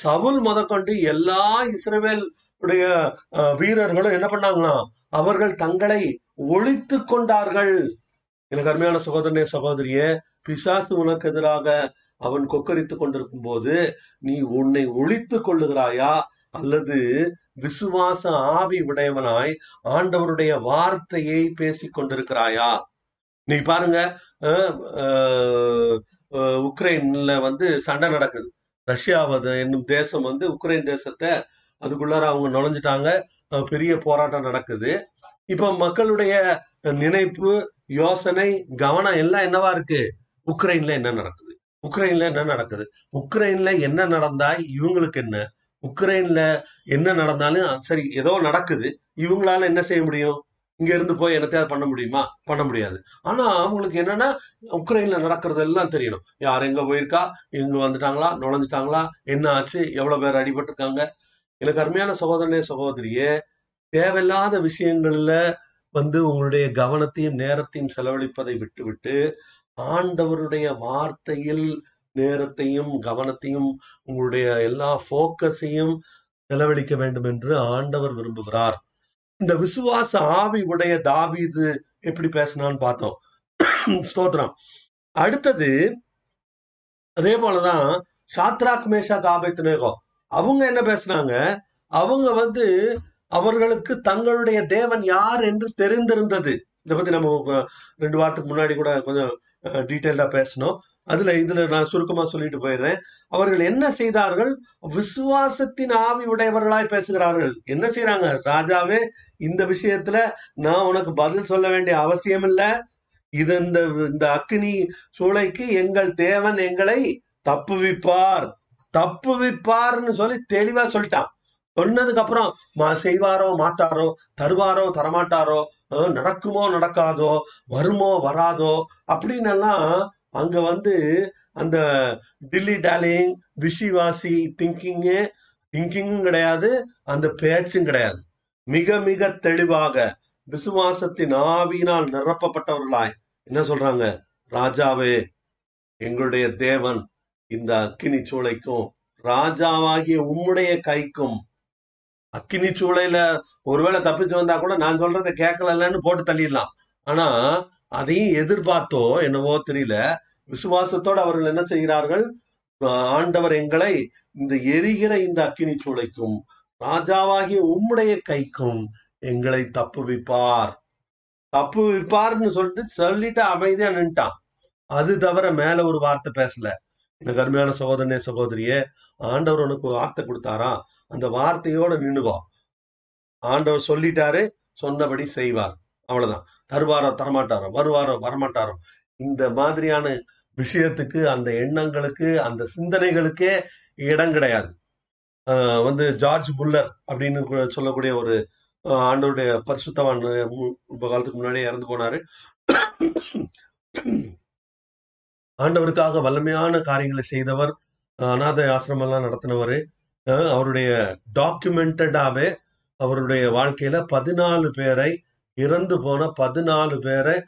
சவுல் முதற்கொண்டு எல்லா இஸ்ரேவேல் உடைய அஹ், வீரர்களும் என்ன பண்ணாங்களாம் அவர்கள் தங்களை ஒழித்து கொண்டார்கள். எனக்கு அருமையான சகோதரனே சகோதரியே பிசாசு உனக்கு எதிராக அவன் கொக்கரித்துக் கொண்டிருக்கும் போது நீ உன்னை ஒழித்துக் கொள்ளுகிறாயா? அல்லது விசுவாச ஆவி உடையவனாய் ஆண்டவருடைய வார்த்தையை பேசிக் கொண்டிருக்கிறாயா? நீ பாருங்க உக்ரைன்ல வந்து சண்டை நடக்குது. ரஷ்யாவது என்னும் தேசம் வந்து உக்ரைன் தேசத்தை அதுக்குள்ளார அவங்க நுழைஞ்சிட்டாங்க. பெரிய போராட்டம் நடக்குது. இப்ப மக்களுடைய நினைப்பு யோசனை கவனம் எல்லாம் என்னவா இருக்கு? உக்ரைன்ல என்ன நடக்குது? உக்ரைன்ல என்ன நடக்குது? உக்ரைன்ல என்ன நடந்தா இவங்களுக்கு என்ன? உக்ரைன்ல என்ன நடந்தாலும் சரி ஏதோ நடக்குது. இவங்களால என்ன செய்ய முடியும்? இங்க இருந்து போய் என்னத்தையாவது பண்ண முடியுமா? பண்ண முடியாது. ஆனா அவங்களுக்கு என்னன்னா உக்ரைன்ல நடக்கிறது எல்லாம் தெரியணும். யார் எங்க போயிருக்கா? எங்க வந்துட்டாங்களா? நுழைஞ்சிட்டாங்களா? என்ன ஆச்சு? எவ்வளவு பேர் அடிபட்டிருக்காங்க? எனக்கு அருமையான சகோதரனே சகோதரியே தேவையில்லாத விஷயங்கள்ல வந்து உங்களுடைய கவனத்தையும் நேரத்தையும் செலவழிப்பதை விட்டுவிட்டு ஆண்டவருடைய வார்த்தையில் நேரத்தையும் கவனத்தையும் உங்களுடைய எல்லா ஃபோக்கஸையும் செலவழிக்க வேண்டும் என்று ஆண்டவர் விரும்புகிறார். இந்த விசுவாச ஆவி உடைய தாவிது எப்படி பேசினான்னு பார்த்தோம். ஸ்தோத்திரம். அடுத்தது அதே போலதான் சாத்ராக் மேஷா காபெத்னேகோ அவங்க என்ன பேசுனாங்க? அவங்க வந்து அவர்களுக்கு தங்களுடைய தேவன் யார் என்று தெரிந்திருந்தது. இதை பத்தி நம்ம ரெண்டு வாரத்துக்கு முன்னாடி கூட கொஞ்சம் டீட்டெயிலா பேசணும். அதுல இதுல நான் சுருக்கமா சொல்லிட்டு போயிடுறேன். அவர்கள் என்ன செய்தார்கள்? விசுவாசத்தின் ஆவி உடையவர்களாய் பேசுகிறார்கள். என்ன செய்யறாங்க ராஜாவே இந்த விஷயத்துல நான் உனக்கு பதில் சொல்ல வேண்டிய அவசியம் இல்ல. இது இந்த இந்த அக்னி சூளைக்கு எங்கள் தேவன் எங்களை தப்புவிப்பார். தப்புவிப்பார்னு சொல்லி தெளிவா சொல்லிட்டான். சொன்னதுக்கு அப்புறம் செய்வாரோ மாட்டாரோ தருவாரோ தரமாட்டாரோ நடக்குமோ நடக்காதோ வருமோ வராதோ அப்படின்னு எல்லாம் அங்க வந்து அந்த டில்லி டாலிங் விஷிவாசி திங்கிங்கு திங்கிங்கும் கிடையாது அந்த பேச்சும் கிடையாது. மிக மிக தெளிவாக விசுவாசத்தின் ஆவியினால் நிரப்பப்பட்டவர்களாய் என்ன சொல்றாங்க? ராஜாவே எங்களுடைய தேவன் இந்த அக்கினி சூளைக்கும் ராஜாவாகிய உம்முடைய கைக்கும் அக்கினி சூளையில ஒருவேளை தப்பிச்சு வந்தா கூட நான் சொல்றதை கேட்கலன்னு போட்டு தள்ளிடலாம். ஆனா அதையும் எதிர்பார்த்தோ என்னவோ தெரியல. விசுவாசத்தோடு அவர்கள் என்ன செய்கிறார்கள்? ஆண்டவர் எங்களை இந்த எரிகிற இந்த அக்கினி சூளைக்கும் ராஜாவாகிய உம்முடைய கைக்கும் எங்களை தப்புவிப்பார். தப்புவிப்பார்னு சொல்லிட்டு சொல்லிட்டு அமைதியா நின்ட்டான். அது தவிர மேல ஒரு வார்த்தை பேசல. எனக்கு அருமையான சகோதரனே சகோதரியே ஆண்டவர் உனக்கு வார்த்தை கொடுத்தாரா? அந்த வார்த்தையோட நின்னுகோ ஆண்டவர் சொல்லிட்டாரு சொன்னபடி செய்வார். அவ்வளவுதான். தருவாரோ தரமாட்டாரோ வருவாரோ வரமாட்டாரோ. இந்த மாதிரியான விஷயத்துக்கு அந்த எண்ணங்களுக்கு அந்த சிந்தனைகளுக்கே இடம் கிடையாது. வந்து ஜார்ஜ் புல்லர் அப்படின்னு சொல்லக்கூடிய ஒரு ஆண்டவருடைய பரிசுத்தவான் ரொம்ப காலத்துக்கு முன்னாடியே இறந்து போனாரு. ஆண்டவருக்காக வல்லமையான காரியங்களை செய்தவர் அனாதை அநாதை நடத்தினவர். அவருடைய டாக்குமெண்டடாவே அவருடைய வாழ்க்கையில பதினாலு பேரை இறந்து போன பதினாலு பேரை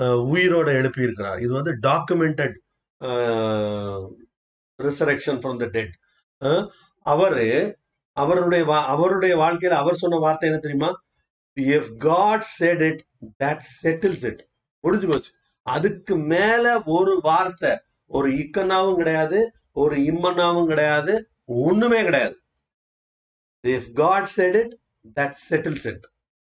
உயிரோட எழுப்பியிருக்கிறார். இது வந்து documented resurrection from the dead அவரு அவருடைய வா- அவருடைய வாழ்க்கையில அவர் சொன்ன வார்த்தை என்ன தெரியுமா? If God said it that settles it முடிஞ்சு போச்சு. அதுக்கு மேல ஒரு வார்த்தை. ஒரு இக்கனாவும் கிடையாது ஒரு இம்மனாவும் கிடையாது ஒண்ணுமே கிடையாது. If God said it that settle set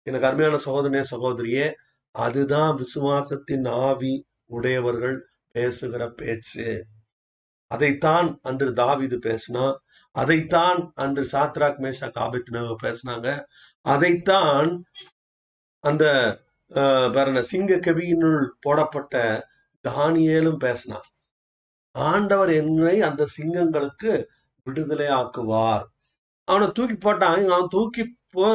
எனக்கு அருமையான சகோதரனே சகோதரியே அதுதான் விசுவாசத்தின் ஆவி உடையவர்கள் பேசுகிற பேச்சு. அதைத்தான் அன்று தாவிது பேசினா அதைத்தான் அன்று சாத்ராக் மேஷா காபித்னவ பேசினாங்க. அதைத்தான் அந்த பாருங்க சிங்க கவியினுள் போடப்பட்ட தானியேலும் பேசினான் ஆண்டவர் என்னை அந்த சிங்கங்களுக்கு விடுதலை ஆக்குவார். அவனை தூக்கி போட்டான் அவன் தூக்கி போ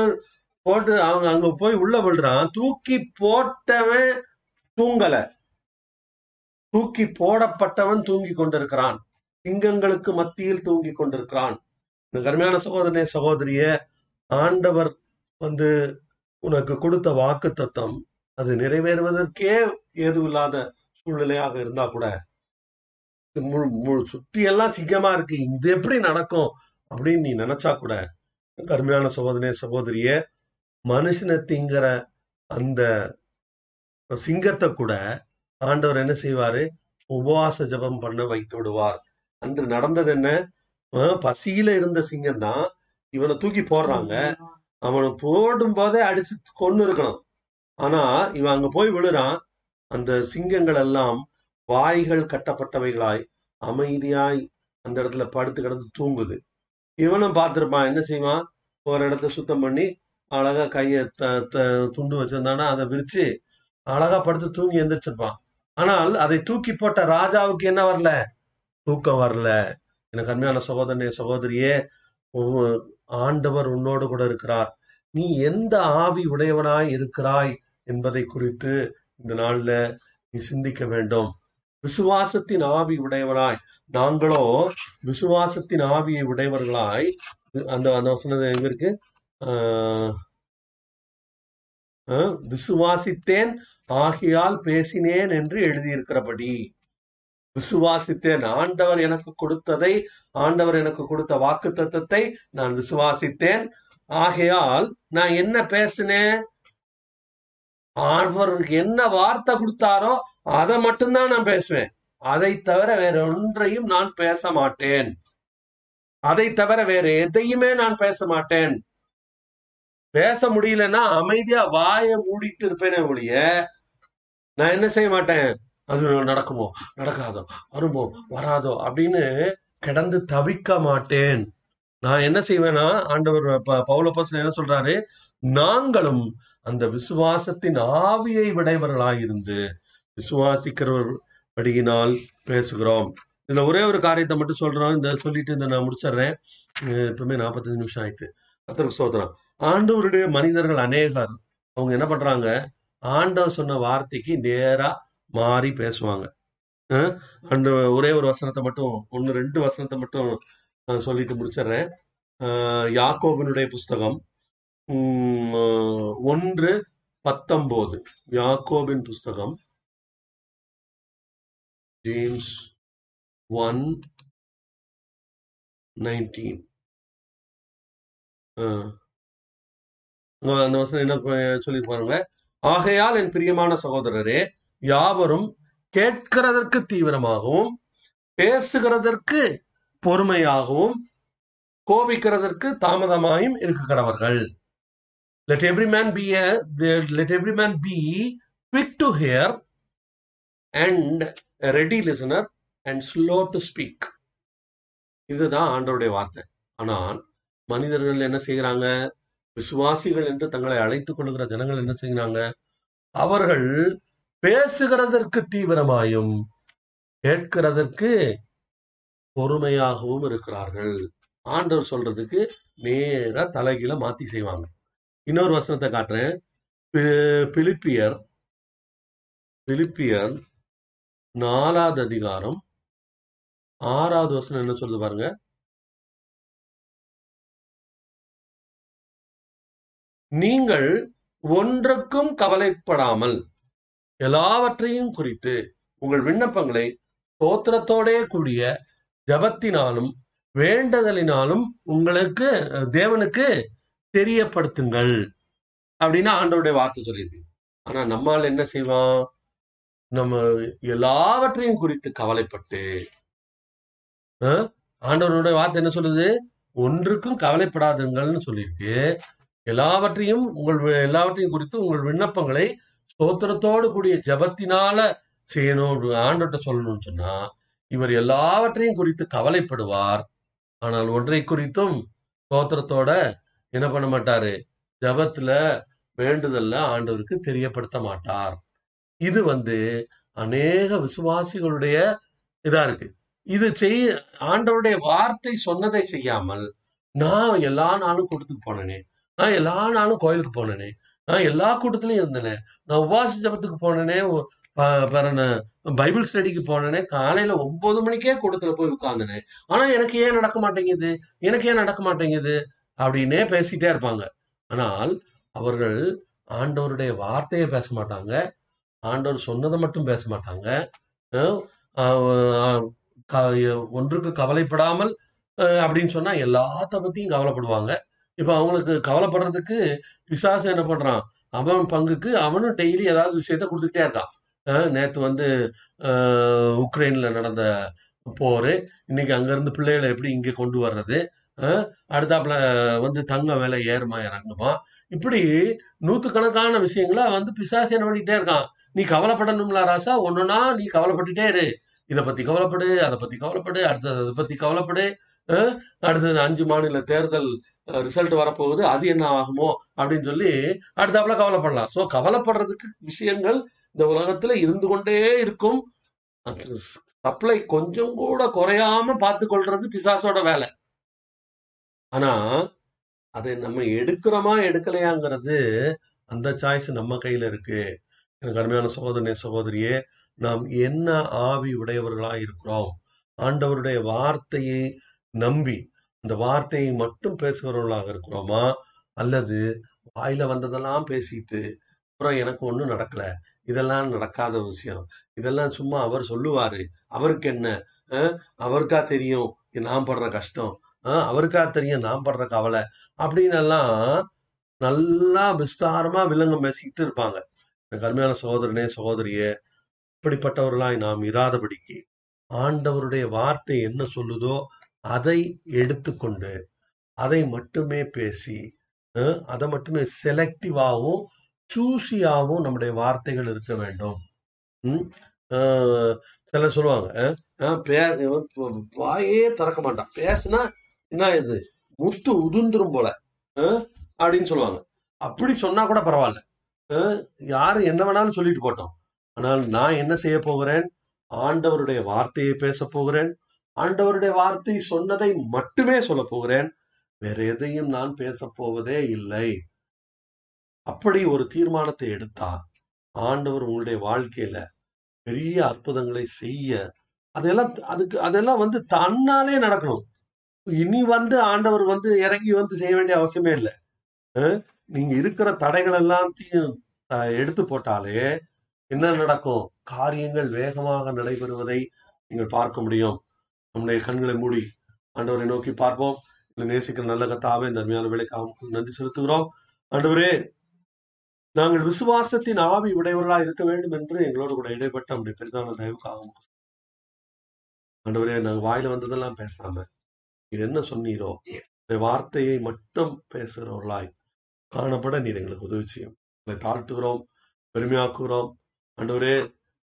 போட்டு அவங்க அங்க போய் உள்ள விழுறான். தூக்கி போட்டவன் தூங்கல. தூக்கி போடப்பட்டவன் தூங்கி கொண்டிருக்கிறான். சிங்கங்களுக்கு மத்தியில் தூங்கி கொண்டிருக்கிறான். கருமையான சகோதரனே சகோதரிய ஆண்டவர் வந்து உனக்கு கொடுத்த வாக்கு தத்தம் அது நிறைவேறுவதற்கே ஏதுவில்லாத சூழ்நிலையாக இருந்தா கூட சுத்தி எல்லாம் சிங்கமா இருக்கு. இது எப்படி நடக்கும் அப்படின்னு நீ நினைச்சா கூட கருமையான சகோதரிய சகோதரிய சகோதரியே மனுஷனை திங்கிற அந்த சிங்கத்தை கூட ஆண்டவர் என்ன செய்வாரு? உபவாச ஜெபம் பண்ண வைத்து விடுவார். அன்று நடந்தது என்ன? பசியில இருந்த சிங்கம் தான் இவனை தூக்கி போடுறாங்க. அவனை போடும் போதே அடிச்சு கொன்னு இருக்கணும். ஆனா இவன் அங்க போய் விழுறான். அந்த சிங்கங்கள் எல்லாம் வாய்கள் கட்டப்பட்டவைகளாய் அமைதியாய் அந்த இடத்துல படுத்து கிடந்து தூங்குது. இவனும் பார்த்திருப்பான் என்ன செய்வான்? ஒரு இடத்த சுத்தம் பண்ணி அழகா கைய த- த- துண்டு வச்சிருந்தானா அதை விரிச்சு அழகா படுத்து தூங்கி எந்திரிச்சிருப்பான். ஆனால் அதை தூக்கி போட்ட ராஜாவுக்கு என்ன வரல? தூக்கம் வரல. எனக்கு அருமையான சகோதரனே சகோதரியே ஆண்டவர் உன்னோடு கூட இருக்கிறார். நீ எந்த ஆவி உடையவனாய் இருக்கிறாய் என்பதை குறித்து இந்த நாள்ல நீ சிந்திக்க வேண்டும். விசுவாசத்தின் ஆவி உடையவனாய். நாங்களோ விசுவாசத்தின் ஆவியை உடையவர்களாய் அந்த அந்த வசனது எங்க இருக்கு? ஆஹ் விசுவாசித்தேன் ஆகையால் பேசினேன் என்று எழுதியிருக்கிறபடி. விசுவாசித்தேன். ஆண்டவர் எனக்கு கொடுத்ததை ஆண்டவர் எனக்கு கொடுத்த வாக்கு தத்துவத்தை நான் விசுவாசித்தேன். ஆகையால் நான் என்ன பேசினேன்? அவருக்கு என்ன வார்த்தை கொடுத்தாரோ அதை மட்டும்தான் நான் பேசுவேன். அதை தவிர வேற ஒன்றையும் நான் பேச மாட்டேன். அதை தவிர வேற எதையுமே நான் பேச மாட்டேன். பேச முடியலன்னா அமைதியா வாயை மூடிட்டு இருப்பேனே ஒழிய நான் என்ன செய்ய மாட்டேன்? அது நடக்குமோ? நடக்காதோ? வருமோ? வராதோ? அப்படின்னு கிடந்து தவிக்க மாட்டேன். நான் என்ன செய்வேன்னா ஆண்டவர் ப- என்ன சொல்றாரு? நாங்களும் அந்த விசுவாசத்தின் ஆவியை விடைவர்களாயிருந்து விசுவாசிக்கிறவர்படியினால் பேசுகிறோம். இதுல ஒரே ஒரு காரியத்தை மட்டும் சொல்றோம். இந்த சொல்லிட்டு இந்த நான் முடிச்சிடுறேன். அஹ் இப்பவுமே நாற்பத்தஞ்சு நிமிஷம் ஆயிட்டு. கர்த்தருக்கு சோதனம் ஆண்டவருடைய மனிதர்கள் அநேகர். அவங்க என்ன பண்றாங்க? ஆண்டவர் சொன்ன வார்த்தைக்கு நேரா மாறி பேசுவாங்க. அந்த ஒரே ஒரு வசனத்தை மட்டும் ஒன்னு ரெண்டு வசனத்தை மட்டும் சொல்லிட்டு முடிச்சிடுறேன். அஹ் யாக்கோபினுடைய புஸ்தகம். உம், ஒன்று பத்தொன்பது யாக்கோபின் புஸ்தகம். James one nineteen. அந்த வசனம் என்ன சொல்லி பாருங்க ஆகையால் என் பிரியமான சகோதரரே யாவரும் கேட்கிறதற்கு தீவிரமாகவும் பேசுகிறதற்கு பொறுமையாகவும் கோபிக்கிறதற்கு தாமதமாயும் இருக்க கடவர்கள். Let every man be let every man be quick to hear and ready listener and slow to speak இதுதான் ஆண்டவருடைய வார்த்தை. ஆனால் மனிதர்கள் என்ன செய்கிறாங்க? விசுவாசிகள் என்று தங்களை அழைத்துக் கொள்கிற ஜனங்கள் என்ன செய்கிறாங்க? அவர்கள் பேசுகிறதற்கு தீவிரமாயும் கேட்கிறதற்கு பொறுமையாகவும் இருக்கிறார்கள். ஆண்டவர் சொல்றதுக்கு நேரா தலைகீழ மாத்தி செய்வாங்க. இன்னொரு வசனத்தை காட்டுறேன். பிலிப்பியர் பிலிப்பியர் நாலாவது அதிகாரம் ஆறாவது வசனம் என்ன சொல்லுது பாருங்க? நீங்கள் ஒன்றுக்கும் கவலைப்படாமல் எல்லாவற்றையும் குறித்து உங்கள் விண்ணப்பங்களை தோத்திரத்தோடே கூடிய ஜபத்தினாலும் வேண்டுதலினாலும் உங்களுக்கு தேவனுக்கு தெரியப்படுத்துங்கள். அப்படின்னு ஆண்டவருடைய வார்த்தை சொல்லியிருக்கு. ஆனா நம்மால் என்ன செய்வான் நம்ம எல்லாவற்றையும் குறித்து கவலைப்பட்டு ஆண்டவனுடைய வார்த்தை என்ன சொல்லுது? ஒன்றுக்கும் கவலைப்படாதுங்கள்னு சொல்லியிருக்கு. எல்லாவற்றையும் உங்கள் எல்லாவற்றையும் குறித்து உங்கள் விண்ணப்பங்களை ஸ்தோத்திரத்தோடு கூடிய ஜெபத்தினால செய்யணும் ஆண்டவர்கிட்ட சொல்லணும்னு சொன்னா இவர் எல்லாவற்றையும் குறித்து கவலைப்படுவார். ஆனால் ஒன்றை குறித்தும் ஸ்தோத்திரத்தோட என்ன பண்ண மாட்டாரு? ஜெபத்துல வேண்டுதல்ல ஆண்டவருக்கு தெரியப்படுத்த மாட்டார். இது வந்து அநேக விசுவாசிகளுடைய இதா இருக்கு. இது செய் ஆண்டவருடைய வார்த்தை சொன்னதை செய்யாமல் நான் எல்லா நாளும் கூட்டத்துக்கு போனேனே. நான் எல்லா நாளும் கோயிலுக்கு போனேனே. நான் எல்லா கூட்டத்திலையும் இருந்தேனே. நான் உபாச ஜபத்துக்கு போனேனே ப- பைபிள் ஸ்டடிக்கு போனேனே காலையில ஒன்பது மணிக்கே கூட்டத்துல போய் உட்கார்ந்தனே. ஆனா எனக்கு ஏன் நடக்க மாட்டேங்குது? எனக்கு ஏன் நடக்க மாட்டேங்குது? அப்படின்னே பேசிட்டே இருப்பாங்க. ஆனால் அவர்கள் ஆண்டவருடைய வார்த்தையை பேச மாட்டாங்க. ஆண்டவர் சொன்னதை மட்டும் பேச மாட்டாங்க. ஒன்றுக்கு கவலைப்படாமல் அப்படின்னு சொன்னா எல்லாத்த பத்தியும் கவலைப்படுவாங்க. இப்போ அவங்களுக்கு கவலைப்படுறதுக்கு பிசாசு என்ன பண்ணுறான் அவன் பங்குக்கு அவனும் டெய்லி ஏதாவது விஷயத்த கொடுத்துக்கிட்டே இருக்கான். நேற்று வந்து உக்ரைனில் நடந்த போர். இன்னைக்கு அங்கேருந்து பிள்ளைகளை எப்படி இங்கே கொண்டு வர்றது? அடுத்தாப்புல வந்து தங்க விலை ஏறுமா இறங்குமா இப்படி நூற்றுக்கணக்கான விஷயங்களை வந்து பிசாசு என்ன பண்ணிட்டே இருக்கான். நீ கவலைப்படணும்ல ராசா ஒன்றுனா நீ கவலைப்பட்டுட்டே இரு. இதை பற்றி கவலைப்படு அதை பற்றி கவலைப்படு அடுத்தது அதை பற்றி கவலைப்படு. அடுத்தது அஞ்சு மாநில தேர்தல் ரிசல்ட் வரப்போகுது. அது என்ன ஆகுமோ அப்படின்னு சொல்லி அடுத்தாப்புல கவலைப்படலாம். சோ கவலைப்படுறதுக்கு விஷயங்கள் இந்த உலகத்துல இருந்து கொண்டே இருக்கும். சப்ளை கொஞ்சம் கூட குறையாம பார்த்து கொள்றது பிசாசோட வேலை. ஆனா அதை நம்ம எடுக்கிறோமா எடுக்கலையாங்கிறது அந்த சாய்ஸ் நம்ம கையில இருக்கு. எனக்கு அருமையான சகோதரனே சகோதரியே நாம் என்ன ஆவி உடையவர்களா இருக்கிறோம் ஆண்டவருடைய வார்த்தையை நம்பி அந்த வார்த்தையை மட்டும் பேசுகிறவர்களாக இருக்கிறோமா? அல்லது வாயில வந்ததெல்லாம் பேசிட்டு அப்புறம் எனக்கு ஒன்றும் நடக்கல. இதெல்லாம் நடக்காத விஷயம். இதெல்லாம் சும்மா அவர் சொல்லுவாரு. அவருக்கு என்ன? அவருக்கா தெரியும். நான் படுற கஷ்டம். அவருக்கா தெரியும். நான் படுற கவலை. அப்படின்னு எல்லாம் நல்லா விஸ்தாரமா விலங்கம் பேசிக்கிட்டு இருப்பாங்க. எனக்கு அருமையான சகோதரனே சகோதரியே இப்படிப்பட்டவர்களாய் நாம் இராதபடிக்கு ஆண்டவருடைய வார்த்தை என்ன சொல்லுதோ அதை எடுத்துக்கொண்டு அதை மட்டுமே பேசி அதை மட்டுமே செலக்டிவாகவும் சூசியாகவும் நம்முடைய வார்த்தைகள் இருக்க வேண்டும். ம்? சிலர் சொல்லுவாங்க பே- வாயே திறக்க மாட்டான். பேசுனா என்ன இது? முத்து உதுந்துரும் போல அப்படின்னு சொல்லுவாங்க. அப்படி சொன்னா கூட பரவாயில்ல. யாரு என்ன வேணாலும் சொல்லிட்டு போட்டோம். ஆனால் நான் என்ன செய்ய போகிறேன்? ஆண்டவருடைய வார்த்தையை பேச போகிறேன். ஆண்டவருடைய வார்த்தை சொன்னதை மட்டுமே சொல்ல போகிறேன். வேற எதையும் நான் பேச போவதே இல்லை. அப்படி ஒரு தீர்மானத்தை எடுத்தா ஆண்டவர் உங்களுடைய வாழ்க்கையில பெரிய அற்புதங்களை செய்ய அதெல்லாம் அதுக்கு அதெல்லாம் வந்து தன்னாலே நடக்கணும். இனி வந்து ஆண்டவர் வந்து இறங்கி வந்து செய்ய வேண்டிய அவசியமே இல்லை. நீங்க இருக்கிற தடைகள் எல்லாத்தையும் எடுத்து போட்டாலே என்ன நடக்கும்? காரியங்கள் வேகமாக நடைபெறுவதை நீங்கள் பார்க்க முடியும். நம்முடைய கண்களை மூடி ஆண்டவரை நோக்கி பார்ப்போம். இல்லை நேசிக்கிற நல்ல கத்தாவே இந்த அருமையான வேலைக்காக நன்றி செலுத்துகிறோம். ஆண்டவரே நாங்கள் விசுவாசத்தின் ஆவி உடையவர்களா இருக்க வேண்டும் என்று எங்களோடு கூட இடைப்பட்ட நம்முடைய பெரிதான தயவுக்காகவும் ஆண்டவரே நாங்கள் வாயில வந்ததெல்லாம் பேசாம நீர் என்ன சொன்னீரோ இந்த வார்த்தையை மட்டும் பேசுகிறவர்களாய் காணப்பட நீர் எங்களுக்கு உதவி செய்யும். உங்களை தாழ்த்துகிறோம் பெருமையாக்குகிறோம். ஆண்டவரே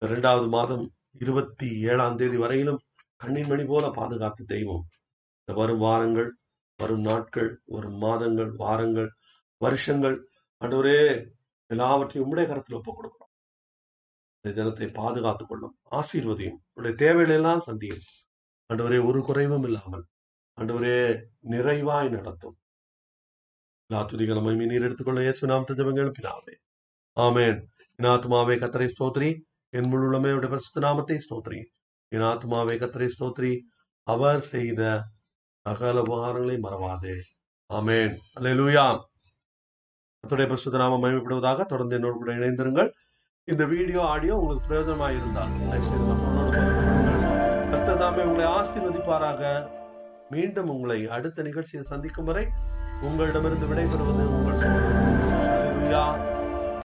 இரண்டாவது மாதம் இருபத்தி ஏழாம் தேதி வரையிலும் கண்ணின் மணி போல பாதுகாத்த தெய்வம். இந்த வரும் வாரங்கள் வரும் நாட்கள் வரும் மாதங்கள் வாரங்கள் வருஷங்கள் அன்றுவரே எல்லாவற்றையும் உம்முடைய கரத்தில் ஒப்புக் கொடுக்கிறோம். இந்த ஜனத்தை பாதுகாத்துக் கொள்ளும் ஆசீர்வதியும் உடைய தேவைகளெல்லாம் சந்தியும். அன்றுவரே ஒரு குறைவும் இல்லாமல் அன்றுவரே நிறைவாய் நடத்தும். எல்லா துதிகளும் நீர் எடுத்துக்கொள்ள இயேசு நாம் ஜெபங்கள் பிதாவே ஆமேன். என் ஆத்மாவே கத்தரை ஸ்தோத்ரி என் முழுமே உடைய பரிசுத்த நாமத்தை ஸ்தோத்ரி என் ஆத்மாவே கத்திரை ஸ்தோத்ரி அவர் செய்த சகல உபகாரங்களை மறவாதே ஆமென் அல்லேலூயா அத்துடைய பிரசுத்த நாம மயமப்படுவதாக தொடர்ந்து என்னோடு கூட இணைந்திருங்கள் இந்த வீடியோ ஆடியோ உங்களுக்கு பிரயோஜனமாக இருந்தால் கத்ததாமே உங்களை ஆசீர்வதிப்பாராக மீண்டும் உங்களை அடுத்த நிகழ்ச்சியை சந்திக்கும் வரை உங்களிடமிருந்து விடைபெறுவது உங்கள் சகோதரர்